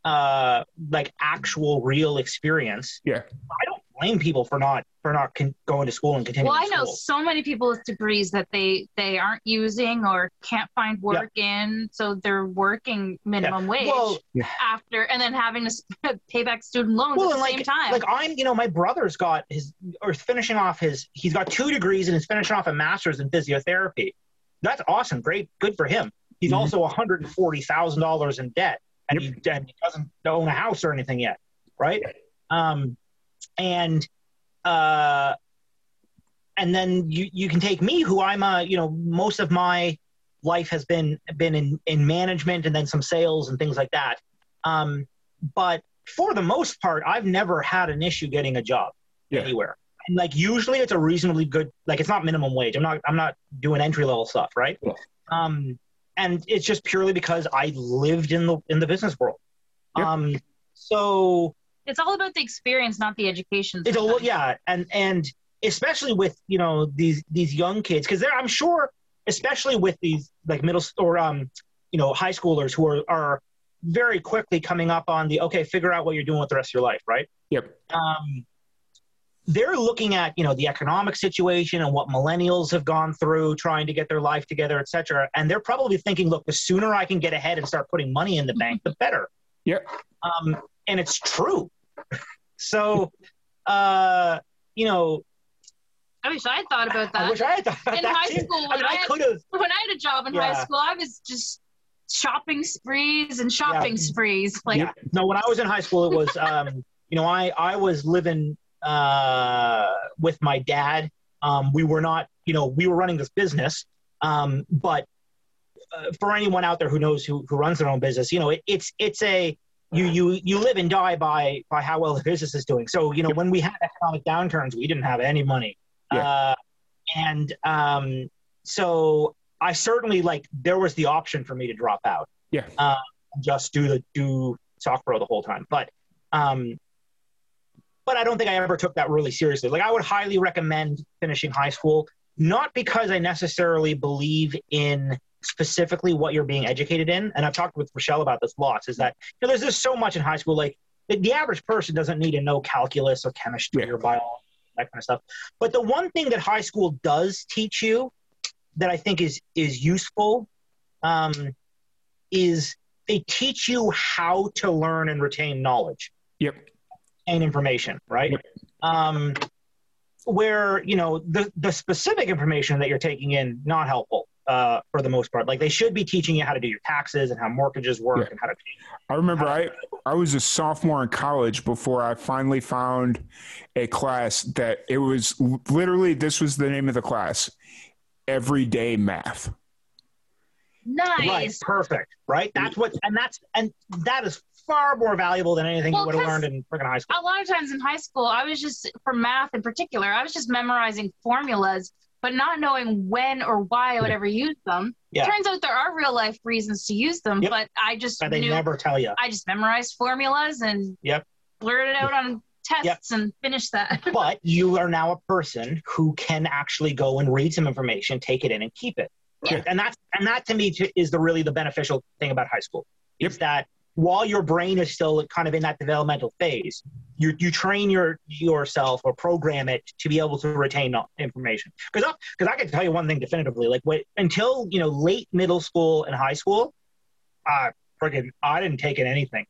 uh, like actual real experience Yeah. i don't blame people for not for not con- going to school and continuing Well, I know school. so many people with degrees that they they aren't using or can't find work in, so they're working minimum wage well after, and then having to *laughs* pay back student loans Well, at the and same time. Like I'm, you know, my brother's got his or finishing off his. He's got two degrees and is finishing off a master's in physiotherapy. That's awesome, great, good for him. He's Mhm. also one hundred and forty thousand dollars in debt, and, he, and he doesn't own a house or anything yet, right? Um, and uh, and then you you can take me, who I'm a, you know, most of my life has been been in in management and then some sales and things like that. Um, but for the most part, I've never had an issue getting a job Yeah. anywhere. And like usually it's a reasonably good like it's not minimum wage. I'm not I'm not doing entry level stuff, right? Yeah. Um and it's just purely because I lived in the in the business world. Yep. Um so it's all about the experience, not the education. it's a sometimes. yeah, and and especially with you know these these young kids because they're I'm sure especially with these like middle or um you know high schoolers who are are very quickly coming up on the okay figure out what you're doing with the rest of your life right Yep. um, they're looking at you know the economic situation and what millennials have gone through trying to get their life together et cetera and they're probably thinking look the sooner i can get ahead and start putting money in the bank the better Yep. um, and it's true so uh, you know I wish I had thought about i that. wish i had thought in that high too. school, i when mean I, i could have when I had a job in Yeah. high school, I was just shopping sprees and shopping sprees. Like, yeah. No, when I was in high school, it was, um, *laughs* you know, I, I was living uh, with my dad. Um, we were not, you know, we were running this business. Um, but uh, for anyone out there who knows who, who runs their own business, you know, it, it's, it's a, you, you, you live and die by, by how well the business is doing. So, you know, when we had economic downturns, we didn't have any money. Yeah. Uh, and um, so I certainly like, there was the option for me to drop out Yeah. just do the do soft pro the whole time. But um, but I don't think I ever took that really seriously. Like I would highly recommend finishing high school, not because I necessarily believe in specifically what you're being educated in. And I've talked with Rochelle about this lots. Is that you know, there's just so much in high school. Like the, the average person doesn't need to know calculus or chemistry Yeah. or biology, that kind of stuff. But the one thing that high school does teach you that I think is is useful um, is they teach you how to learn and retain knowledge Yep. and information, right? Yep. Um, where you know the the specific information that you're taking in not helpful uh, for the most part. Like they should be teaching you how to do your taxes and how mortgages work Yeah. and how to. I remember I I was a sophomore in college before I finally found a class that it was literally this was the name of the class, everyday math. nice. Right, perfect, right? That's what, and that's and that is far more valuable than anything Well, you would have 'cause- learned in freaking high school. a lot of times in high school, I was just for math in particular, I was just memorizing formulas but not knowing when or why I would Yeah. ever use them. Yeah. Turns out there are real life reasons to use them, Yep. but I just But they knew never tell you. I just memorized formulas and Yep. blurted out on tests and finished that. *laughs* but you are now a person who can actually go and read some information, take it in, and keep it. Yeah. And that's and that to me is the really the beneficial thing about high school. Yep. Is that while your brain is still kind of in that developmental phase, you you train your yourself or program it to be able to retain information. Because because I can tell you one thing definitively, like what until you know late middle school and high school, uh, friggin' I didn't take in anything.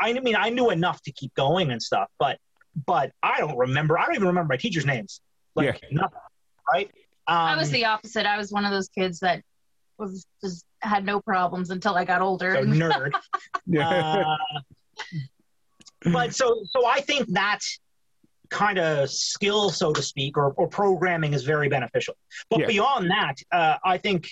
I mean, I knew enough to keep going and stuff, but but I don't remember. I don't even remember my teachers' names. Like nothing, right? Um, I was the opposite. I was one of those kids that was just had no problems until I got older. so nerd. *laughs* Uh, *laughs* but so so I think that kind of skill, so to speak, or, or programming is very beneficial. But Yeah. beyond that, uh, I think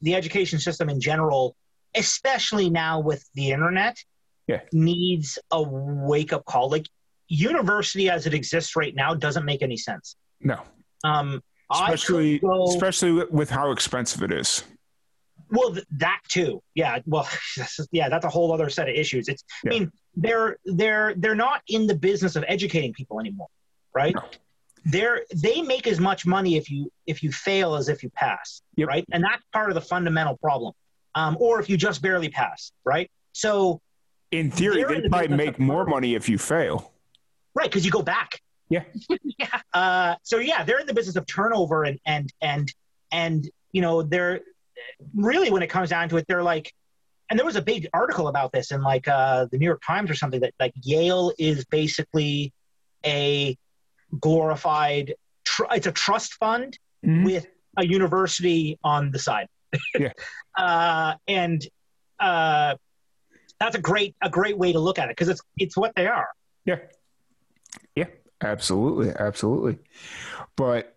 the education system in general, especially now with the internet, Yeah. needs a wake up call. Like university as it exists right now doesn't make any sense. no. Um, Especially go- especially with how expensive it is. Well, th- that too. Yeah. Well, *laughs* yeah, that's a whole other set of issues. It's. Yeah. I mean, they're they're they're not in the business of educating people anymore, right? No. They're they make as much money if you if you fail as if you pass, Yep. right? And that's part of the fundamental problem. Um, or if you just barely pass, right? So In theory, they the probably make more money if you fail. right, because you go back. Yeah. *laughs* yeah. Uh, so yeah, they're in the business of turnover and and and and you know they're really when it comes down to it, they're like, and there was a big article about this in like uh, the New York Times or something that like Yale is basically a glorified. Tr- it's a trust fund Mhm. with a university on the side. *laughs* Yeah. uh, and uh, that's a great a great way to look at it because it's it's what they are. Yeah. Yeah, absolutely. Absolutely. But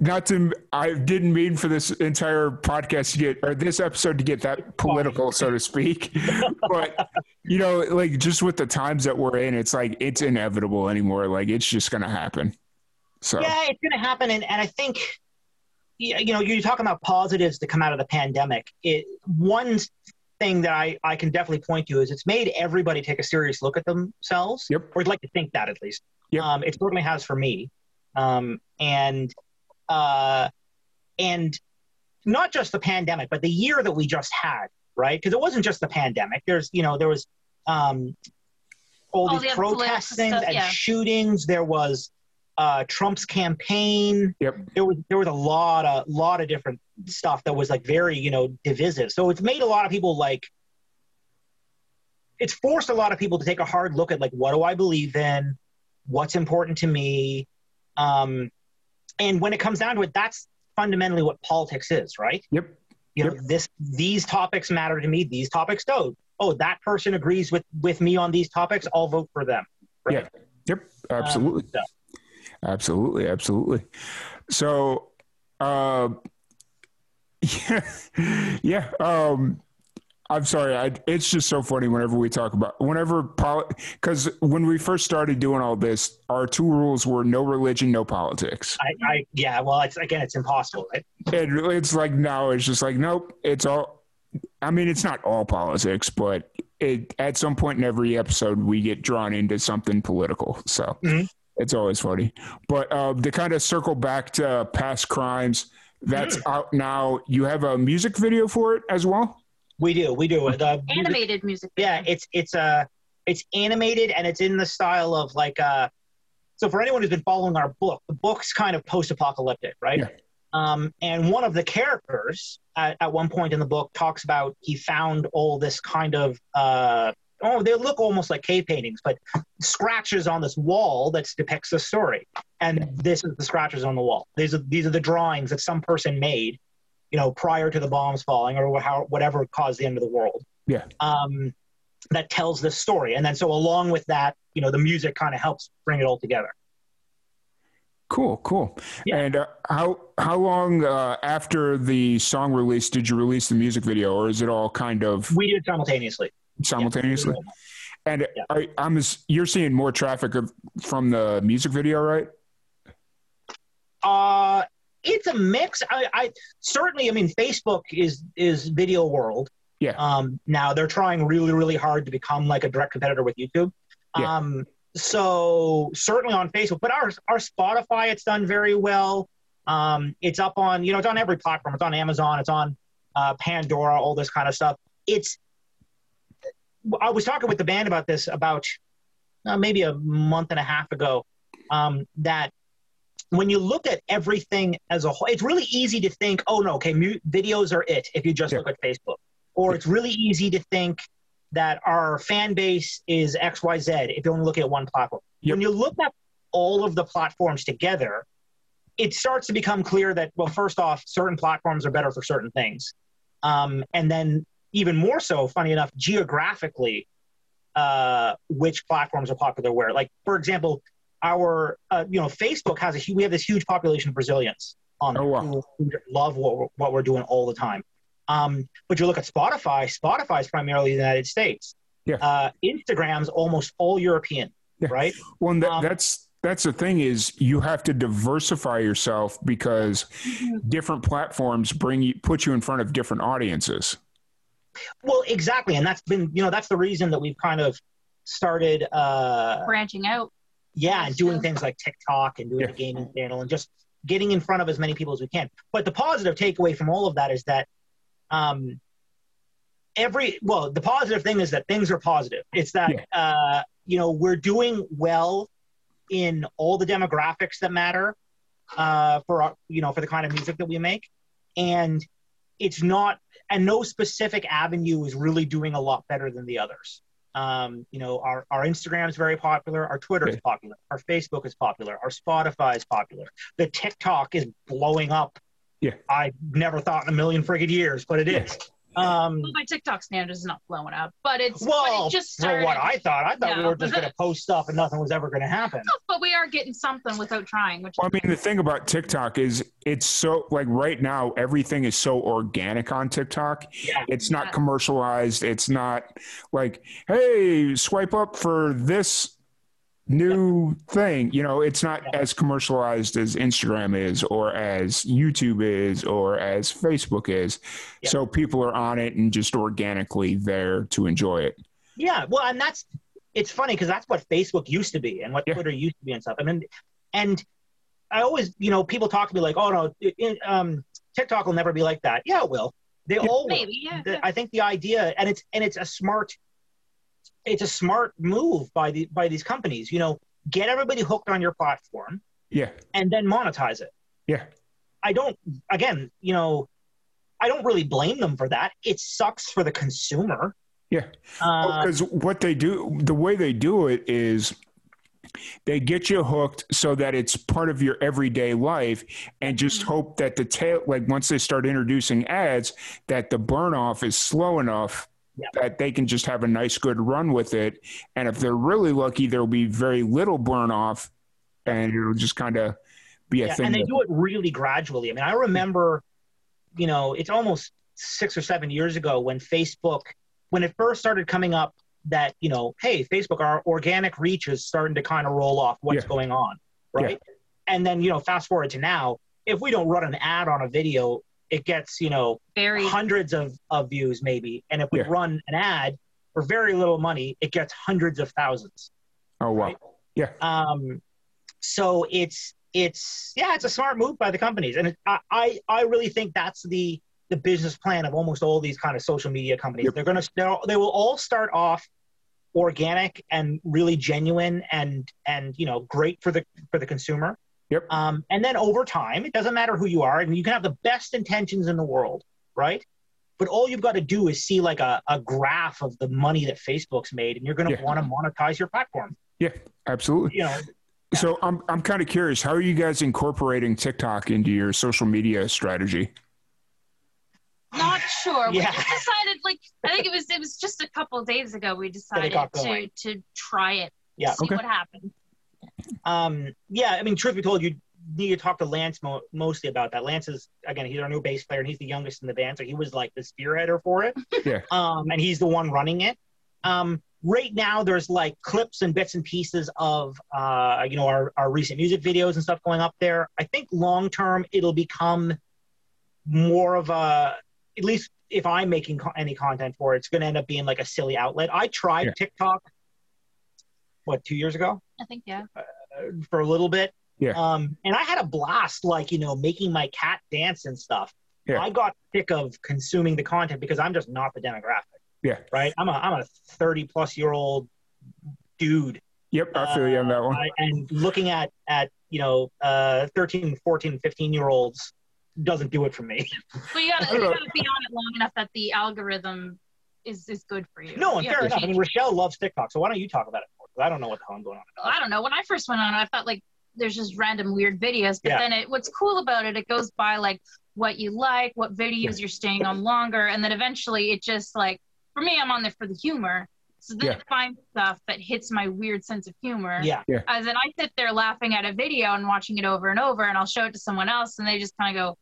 not to, I didn't mean for this entire podcast to get, or this episode to get that political, so to speak. *laughs* but, you know, like just with the times that we're in, it's like, it's inevitable anymore. Like it's just going to happen. So, Yeah, it's going to happen, and, and I think, yeah, you know, you're talking about positives to come out of the pandemic. It one thing that I I can definitely point to is it's made everybody take a serious look at themselves. Yep. Or I'd like to think that at least. Yep. Um, it certainly has for me, um, and uh, and not just the pandemic, but the year that we just had, right? Because it wasn't just the pandemic. There's you know there was um, all All these the political protesting stuff, and yeah. shootings. There was uh, Trump's campaign. Yep. There was there was a lot of lot of different stuff that was like very you know divisive. So it's made a lot of people like it's forced a lot of people to take a hard look at like what do I believe in, what's important to me, um, and when it comes down to it, that's fundamentally what politics is, right? yep. You know, Yep. this these topics matter to me. These topics don't. Oh, that person agrees with with me on these topics. I'll vote for them. Right? Yeah. Yep. Absolutely. Um, so- Absolutely, absolutely. So, uh, *laughs* yeah, yeah. Um, I'm sorry. I, it's just so funny whenever we talk about whenever because when we first started doing all this, our two rules were no religion, no politics. I, I yeah. Well, it's again, it's impossible, right? It's like now it's just like nope. It's all. I mean, it's not all politics, but it at some point in every episode we get drawn into something political. So Mhm. it's always funny. But uh, to kind of circle back to past crimes, that's out now. You have a music video for it as well. We do, we do. The Animated music. yeah it's it's uh it's animated and it's in the style of like uh so for anyone who's been following our book the book's kind of post-apocalyptic right Yeah. um and one of the characters at, at one point in the book talks about he found all this kind of uh oh they look almost like cave paintings but scratches on this wall that depicts the story and this is the scratches on the wall these are these are the drawings that some person made you know prior to the bombs falling or how, whatever caused the end of the world Yeah. um, that tells this story. And then so along with that, you know, the music kind of helps bring it all together. Cool, cool. Yeah. And uh, how how long uh, after the song release did you release the music video, or is it all kind of We do it simultaneously. simultaneously? And Yeah. are, I'm you're seeing more traffic of, from the music video, right? Uh, it's a mix. I, I certainly, I mean, Facebook is is video world. Yeah. Um, now they're trying really, really hard to become like a direct competitor with YouTube. Yeah. Um, so certainly on Facebook, but our our Spotify, it's done very well. Um, it's up on, you know, it's on every platform. It's on Amazon. It's on uh, Pandora. All this kind of stuff. It's. I was talking with the band about this about uh, maybe a month and a half ago. Um, that when you look at everything as a whole, it's really easy to think, oh no, okay, mu- videos are it if you just Yeah. look at Facebook, or it's really easy to think that our fan base is X, Y, Z if you only look at one platform. Yep. When you look at all of the platforms together, it starts to become clear that well, first off, certain platforms are better for certain things, um, and then even more so, funny enough, geographically, uh, which platforms are popular where. Like for example, our uh, you know Facebook has a we have this huge population of Brazilians on Oh, wow. who, who love what we're, what we're doing all the time. Um, but you look at Spotify, Spotify is primarily the United States. Yeah. Uh, Instagram's almost all European, Yeah. right? Well, and that, Um, that's that's the thing is you have to diversify yourself because different platforms bring you put you in front of different audiences. Well, exactly, and that's been you know that's the reason that we've kind of started, uh, branching out. Yeah, and doing things like TikTok and doing Yeah. the gaming channel and just getting in front of as many people as we can. But the positive takeaway from all of that is that um, every well, the positive thing is that things are positive. It's that uh, you know we're doing well in all the demographics that matter uh, for our, you know for the kind of music that we make, and it's not and no specific avenue is really doing a lot better than the others. Um, you know, our, our Instagram is very popular, our Twitter is Yeah. popular, our Facebook is popular, our Spotify is popular, the TikTok is blowing up. Yeah. I never thought in a million friggin' years, but it Yeah. is. Um, Well, my TikTok standards is not blowing up, but it's but well, it just for started. what I thought, I thought we were just going to post stuff and nothing was ever going to happen. *laughs* but we are getting something without trying, which Well, I mean, the thing about TikTok is it's so like right now everything is so organic on TikTok. Yeah. It's not Yeah. commercialized. It's not like, hey, swipe up for this new thing. You know, it's not as commercialized as Instagram is or as YouTube is or as Facebook is. Yeah. So people are on it and just organically there to enjoy it. Yeah, well, and that's it's funny because that's what Facebook used to be and what Yeah. Twitter used to be and stuff. I mean, and I always, you know, people talk to me like, "Oh no, it, it, um, TikTok will never be like that." Yeah, it will. They Yeah. all maybe yeah. The- I think the idea, and it's and it's a smart, it's a smart move by the by these companies. You know, get everybody hooked on your platform Yeah. and then monetize it. Yeah. I don't. Again, you know, I don't really blame them for that. It sucks for the consumer. Yeah. Uh, because what they do the way they do it is they get you hooked so that it's part of your everyday life and just Mhm. hope that the tail like once they start introducing ads that the burn off is slow enough Yeah. that they can just have a nice good run with it and if they're really lucky there'll be very little burn off and it'll just kind of be a yeah, thing and they that- do it really gradually. I mean, I remember, you know, it's almost six or seven years ago when Facebook, when it first started coming up that, you know, hey, Facebook, our organic reach is starting to kind of roll off what's Yeah. going on, right? And then, you know, fast forward to now, if we don't run an ad on a video, it gets, you know, very hundreds of, of views maybe. And if we Yeah. run an ad for very little money, it gets hundreds of thousands. oh wow right? Yeah. Um, so it's it's yeah, it's a smart move by the companies, and it, I, I I really think that's the the business plan of almost all these kind of social media companies. Yep. They're gonna they're, they will all start off organic and really genuine and and you know great for the for the consumer. Yep. Um, and then over time, it doesn't matter who you are, and you can have the best intentions in the world, right? But all you've got to do is see like a, a graph of the money that Facebook's made, and you're going to Yeah. want to monetize your platform. Yeah, absolutely You know, so i'm i'm kind of curious how are you guys incorporating tiktok into your social media strategy not sure. We just decided, like, I think it was it was just a couple of days ago. We decided to to try it. Yeah. See Okay. what happened. Um, yeah, I mean, truth be told, you need to talk to Lance mo- mostly about that. Lance is again, he's our new bass player, and he's the youngest in the band, so he was like the spearheader for it. Yeah. Um, and he's the one running it. Um, right now there's like clips and bits and pieces of uh, you know our, our recent music videos and stuff going up there i think long term it'll become more of a at least if i'm making co- any content for it it's going to end up being like a silly outlet i tried Yeah. tiktok what two years ago I think yeah. For a little bit Yeah. um and i had a blast like you know making my cat dance and stuff Yeah. i got sick of consuming the content because i'm just not the demographic Yeah. right i'm a i'm a 30 plus year old dude Yep, I feel you on that one. uh, and looking at at you know uh 13 14 15 year olds doesn't do it for me *laughs* But you gotta, you gotta be on it long enough that the algorithm is is good for you. no and You fair enough i mean rochelle loves tiktok so why don't you talk about it more 'Cause i don't know what the hell i'm going on it. I don't know. When I first went on, I felt like there's just random weird videos. But Yeah. then it, what's cool about it, it goes by like what you like, what videos you're staying on longer, and then eventually it just like for me, I'm on there for the humor. So then Yeah. it finds stuff that hits my weird sense of humor. yeah As in, uh, I sit there laughing at a video and watching it over and over, and I'll show it to someone else, and they just kind of go,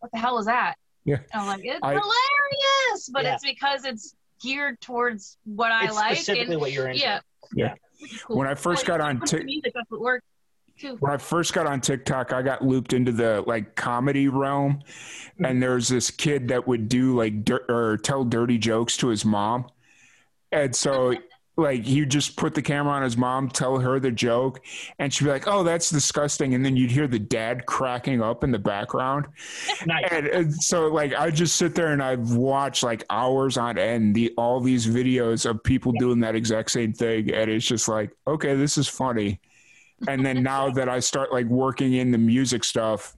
"What the hell was that?" Yeah. And I'm like, "It's I- hilarious," but Yeah. it's because it's geared towards what I it's like. specifically and, what you're into yeah. Yeah. Cool. When I first got on Tik Tik music, that's what worked too. when I first got on TikTok, I got looped into the like comedy realm, mm-hmm. and there was this kid that would do like dir- or tell dirty jokes to his mom, and so like he would just put the camera on his mom, tell her the joke, and she'd be like, "Oh, that's disgusting," and then you'd hear the dad cracking up in the background, *laughs* nice and, and so like I just sit there and I've watched like hours on end the all these videos of people doing that exact same thing, and it's just like, okay, this is funny. And then now *laughs* that I start like working in the music stuff,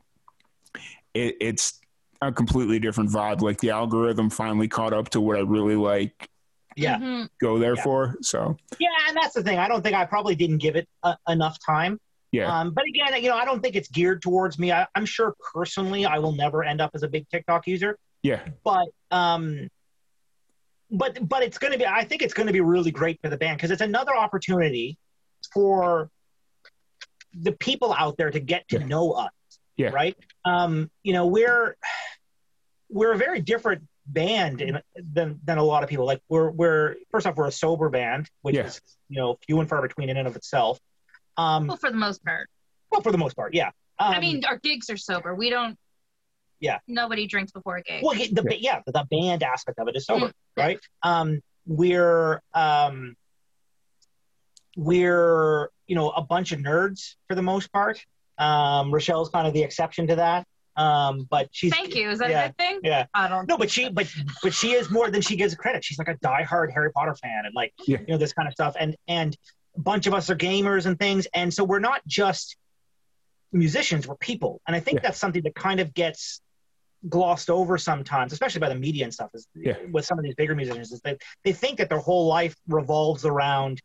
it, it's a completely different vibe. Like the algorithm finally caught up to what I really like yeah Mhm. go there Yeah. for. So Yeah, and that's the thing. I don't think I probably didn't give it uh, enough time. yeah, Um, but again, you know, I don't think it's geared towards me. I, I'm sure personally, I will never end up as a big TikTok user. yeah, But um, but but it's going to be. I think it's going to be really great for the band because it's another opportunity for the people out there to get to Yeah. know us. Yeah. Right. Um, you know, we're we're a very different band in, than than a lot of people. Like we're we're first off we're a sober band, which Yeah. is you know few and far between in and of itself. Um, Well, for the most part. well, for the most part, yeah. Um, I mean, our gigs are sober. We don't. Yeah. Nobody drinks before a gig. well, the ba- yeah, the band aspect of it is sober, Mm. right? Um, we're um, we're you know a bunch of nerds for the most part. Um, Rochelle's kind of the exception to that. Um, but she's Thank you. Is that yeah, a good thing? yeah. I don't. Know. No, but she, but but she is more than she gives credit. She's like a diehard Harry Potter fan, and like Yeah. you know this kind of stuff. And and a bunch of us are gamers and things, and so we're not just musicians; we're people. And I think Yeah. that's something that kind of gets glossed over sometimes, especially by the media and stuff. Is Yeah. with some of these bigger musicians, is that they think that their whole life revolves around.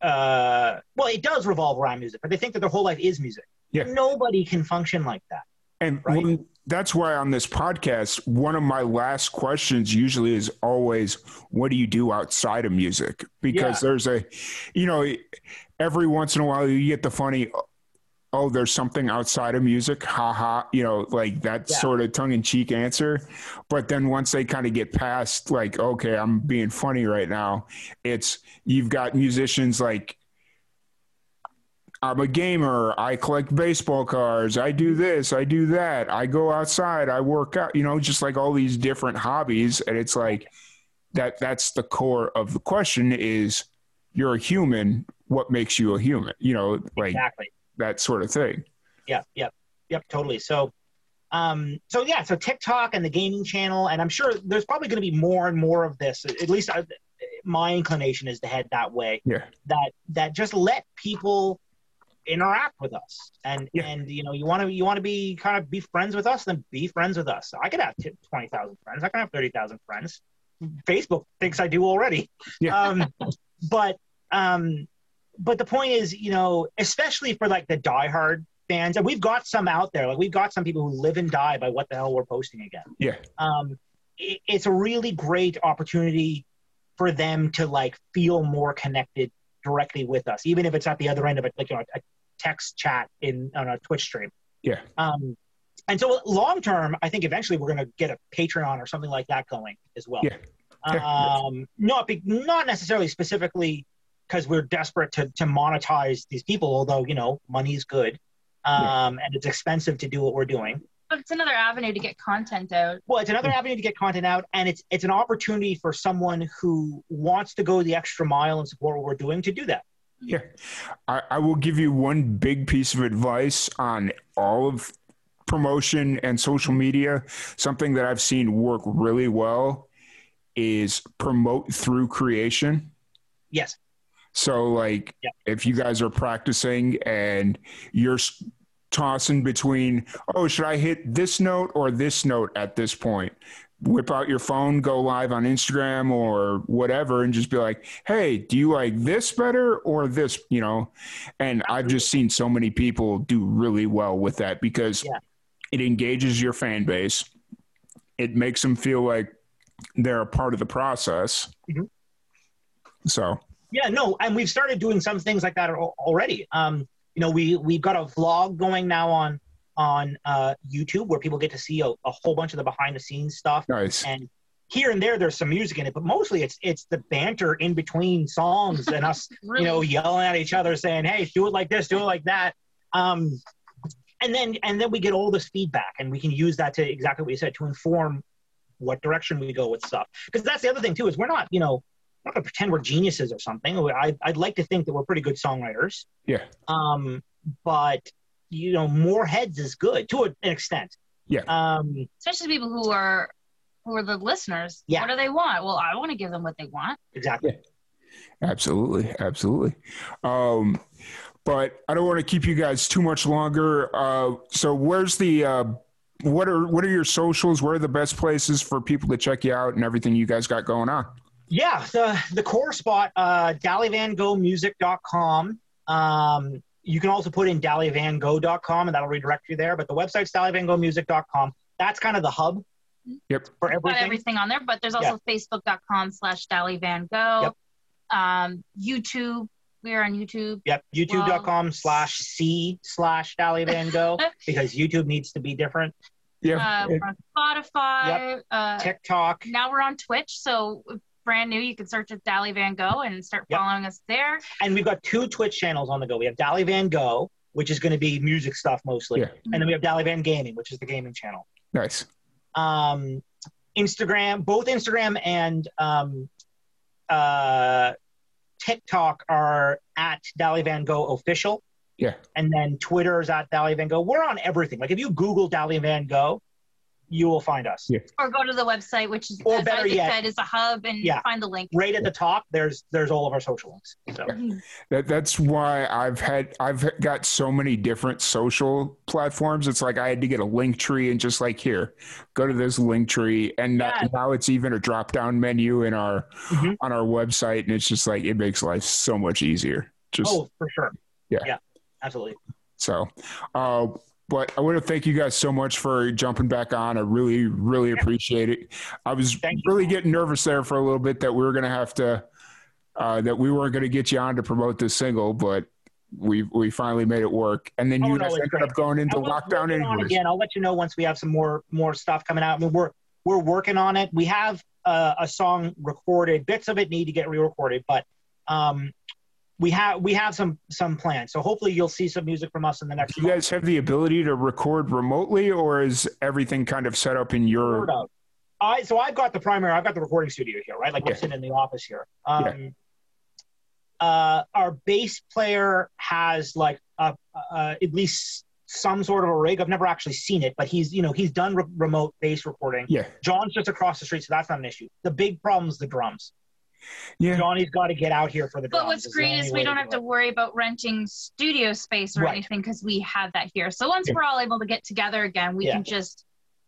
Uh, well, it does revolve around music, but they think that their whole life is music. Yeah. Nobody can function like that. And Right. when, that's why on this podcast, one of my last questions usually is always, what do you do outside of music? Because there's a, you know, every once in a while you get the funny, oh, there's something outside of music, ha ha, you know, like that Yeah. sort of tongue in cheek answer. But then once they kind of get past, like, okay, I'm being funny right now, it's, you've got musicians like, I'm a gamer. I collect baseball cards. I do this. I do that. I go outside. I work out. You know, just like all these different hobbies. And it's like that. That's the core of the question: is you're a human. What makes you a human? You know, like Exactly. that sort of thing. Yep, yep, yep, totally. So, um, so yeah, so TikTok and the gaming channel, and I'm sure there's probably going to be more and more of this. At least I, my inclination is to head that way. Yeah. That that just let people interact with us, and Yeah. and you know you want to you want to be kind of be friends with us, then be friends with us. I could have t- twenty thousand friends. I can have thirty thousand friends. Facebook thinks I do already. Yeah. *laughs* Um, *laughs* but um, but the point is, you know, especially for like the diehard fans, and we've got some out there. Like we've got some people who live and die by what the hell we're posting again. Yeah. Um, it, it's a really great opportunity for them to like feel more connected directly with us, even if it's at the other end of it, like you know, a text chat in on a Twitch stream. Yeah. Um, and so long term, I think eventually we're going to get a Patreon or something like that going as well. Yeah. Um, not be, not necessarily specifically because we're desperate to to monetize these people, although you know money's good, um, yeah. and it's expensive to do what we're doing. But it's another avenue to get content out. Well, it's another hmm. avenue to get content out, and it's it's an opportunity for someone who wants to go the extra mile and support what we're doing to do that. Hmm. Yeah, I, I will give you one big piece of advice on all of promotion and social media. Something that I've seen work really well is promote through creation. Yes. So, like, yeah. if you guys are practicing and you're tossing between, oh, should I hit this note or this note at this point? Whip out your phone, go live on Instagram or whatever, and just be like, hey, do you like this better or this? You know, and I've just seen so many people do really well with that because yeah. it engages your fan base. It makes them feel like they're a part of the process. Mm-hmm. So yeah, no, and we've started doing some things like that already. Um, you know, we we've got a vlog going now on on uh, YouTube where people get to see a, a whole bunch of the behind the scenes stuff. Nice. And here and there, there's some music in it, but mostly it's it's the banter in between songs and us, really? *laughs* you know, yelling at each other, saying, "Hey, do it like this, do it like that." Um, and then and then we get all this feedback, and we can use that to exactly what you said to inform what direction we go with stuff. Because that's the other thing too is we're not, you know, I'm not gonna pretend we're geniuses or something. I, I'd like to think that we're pretty good songwriters. Yeah. Um, but you know, more heads is good to an extent. Yeah. Um, especially people who are who are the listeners. Yeah. What do they want? Well, I want to give them what they want. Exactly. Yeah. Absolutely, absolutely. Um, but I don't want to keep you guys too much longer. Uh, so where's the uh, what are what are your socials? Where are the best places for people to check you out and everything you guys got going on? Yeah, the the core spot, uh, DaliVanGoghMusic.com. Um, you can also put in DaliVanGogh.com and that'll redirect you there. But the website's DaliVanGoghMusic.com. That's kind of the hub. Yep. For everything. Got everything on there, but there's also yeah. Facebook.com slash DaliVanGogh. Yep. Um, YouTube. We are on YouTube. Yep. YouTube.com slash C slash DaliVanGogh *laughs* because YouTube needs to be different. Yeah. Uh, we're on Spotify. Yep. Uh, TikTok. Now we're on Twitch. So brand new. You can search at Dali Van Gogh and start yep. following us there. And we've got two Twitch channels on the go. We have Dali Van Gogh, which is going to be music stuff mostly, yeah. and then we have Dali Van Gaming, which is the gaming channel. Nice. Um, Instagram, both Instagram and um, uh, TikTok are at Dali Van Gogh official. Yeah. And then Twitter is at Dali Van Gogh. We're on everything. Like if you Google Dali Van Gogh, you will find us. Yeah. Or go to the website, which is or better yet, said, is a hub, and yeah. find the link. Right at the top, there's there's all of our social links. So. *laughs* That that's why I've had I've got so many different social platforms. It's like I had to get a link tree and just like here, go to this link tree, and yeah. now it's even a drop down menu in our mm-hmm. on our website, and it's just like it makes life so much easier. Just oh, for sure. Yeah. Yeah. Absolutely. So, uh, but I want to thank you guys so much for jumping back on. I really, really appreciate it. I was thank really you. getting nervous there for a little bit that we were going to have to, uh, that we weren't going to get you on to promote this single, but we we finally made it work. And then oh, you no, guys ended great. up going into lockdown anyway. Again, I'll let you know once we have some more more stuff coming out. I mean, we're we're working on it. We have uh, a song recorded. Bits of it need to get re-recorded, but um, we have we have some some plans. So hopefully you'll see some music from us in the next. Do you month. guys have the ability to record remotely, or is everything kind of set up in your? I so I've got the primary. I've got the recording studio here, right? Like we're sitting in the office here. Um, yeah. Uh, our bass player has like a, uh, at least some sort of a rig. I've never actually seen it, but he's you know he's done re- remote bass recording. Yeah. John's just across the street, so that's not an issue. The big problem is the drums. Yeah. Johnny's got to get out here for the. But what's great is we don't have to worry about renting studio space or right. anything because we have that here. So once yeah. we're all able to get together again, we yeah. can just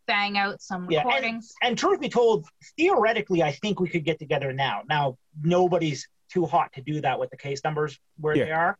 bang out some yeah. recordings. And, and truth be told, theoretically, I think we could get together now. Now nobody's too hot to do that with the case numbers where yeah. they are.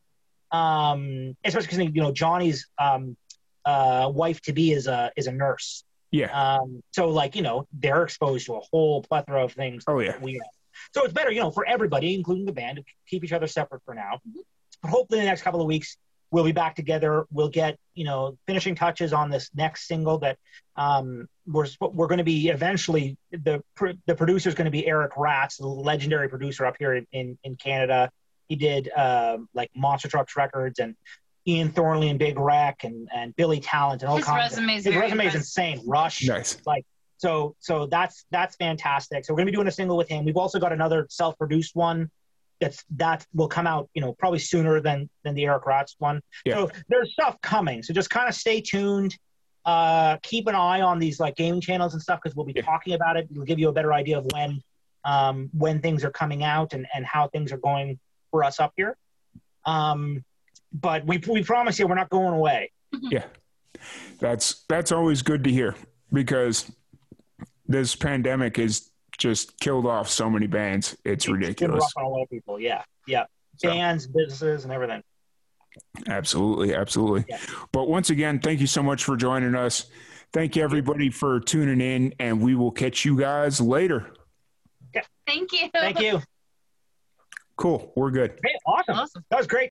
Um, especially because you know Johnny's um, uh, wife to be is a is a nurse. Yeah. Um, so like you know they're exposed to a whole plethora of things. Oh yeah. We are. So it's better, you know, for everybody, including the band, to keep each other separate for now. Mm-hmm. But hopefully, in the next couple of weeks, we'll be back together. We'll get you know finishing touches on this next single that um, we're we're going to be eventually the the producer is going to be Eric Ratz, the legendary producer up here in in, in Canada. He did uh, like Monster Trucks Records and Ian Thornley and Big Wreck and and Billy Talent and all His kinds. resume is His very resume is insane. Rush, Nice. like so so that's that's fantastic. So we're gonna be doing a single with him. We've also got another self-produced one that's that will come out, you know, probably sooner than than the Eric Ratz one. Yeah. So there's stuff coming. So just kind of stay tuned. Uh, keep an eye on these like gaming channels and stuff because we'll be Yeah. talking about it. We'll give you a better idea of when um, when things are coming out and, and how things are going for us up here. Um, but we we promise you we're not going away. Yeah. That's that's always good to hear because this pandemic has just killed off so many bands. It's It's ridiculous. rough on a lot of people. Yeah, yeah. So- Bands, businesses, and everything. Absolutely, absolutely. Yeah. But once again, thank you so much for joining us. Thank you everybody for tuning in and we will catch you guys later. Thank you. Thank you. Cool. We're good. Hey, awesome. Awesome. That was great.